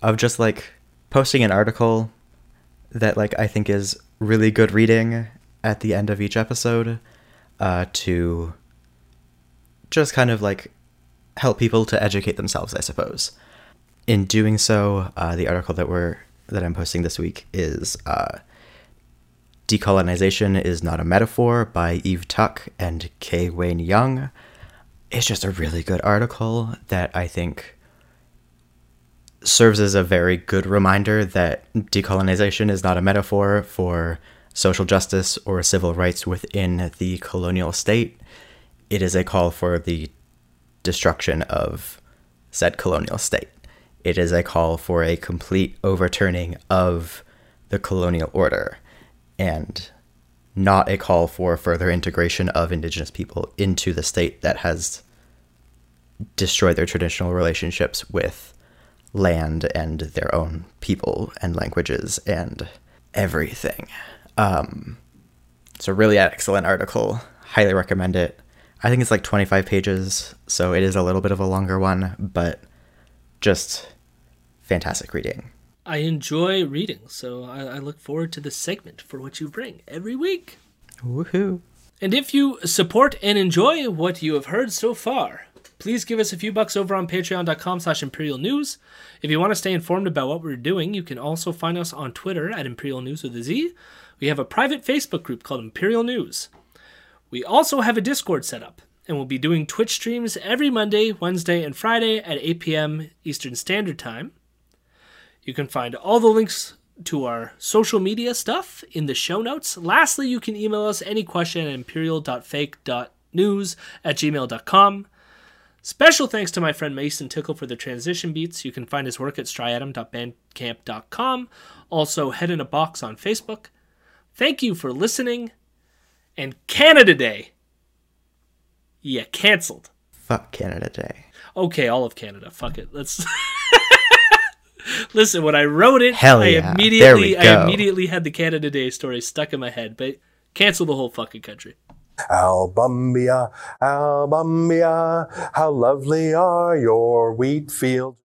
of just like posting an article that like I think is really good reading at the end of each episode uh, to just kind of like help people to educate themselves, I suppose. In doing so, uh, the article that we're that I'm posting this week is uh, Decolonization is Not a Metaphor by Eve Tuck and K. Wayne Yang. It's just a really good article that I think serves as a very good reminder that decolonization is not a metaphor for social justice or civil rights within the colonial state. It is a call for the destruction of said colonial state. It is a call for a complete overturning of the colonial order and not a call for further integration of indigenous people into the state that has destroyed their traditional relationships with land and their own people and languages and everything. Um, it's a really excellent article. Highly recommend it. I think it's like 25 pages, so it is a little bit of a longer one, but just fantastic reading. I enjoy reading, so I, I look forward to this segment for what you bring every week. Woohoo! And if you support and enjoy what you have heard so far, please give us a few bucks over on patreon.com slash imperial news. If you want to stay informed about what we're doing, you can also find us on Twitter at imperial news with a Z. We have a private Facebook group called Imperial News. We also have a Discord set up, and we'll be doing Twitch streams every Monday, Wednesday, and Friday at 8 p.m. Eastern Standard Time. You can find all the links to our social media stuff in the show notes. Lastly, you can email us any question at imperial.fake.news at gmail.com. Special thanks to my friend Mason Tickle for the transition beats. You can find his work at striatum.bandcamp.com. Also, Head in a Box on Facebook. Thank you for listening. And Canada Day. Yeah, cancelled. Fuck Canada Day. Okay, all of Canada. Fuck it. Let's. Listen, when I wrote it, Hell I yeah. immediately I immediately had the Canada Day story stuck in my head, but cancel the whole fucking country. Albumbia, Albumbia, how lovely are your wheat fields.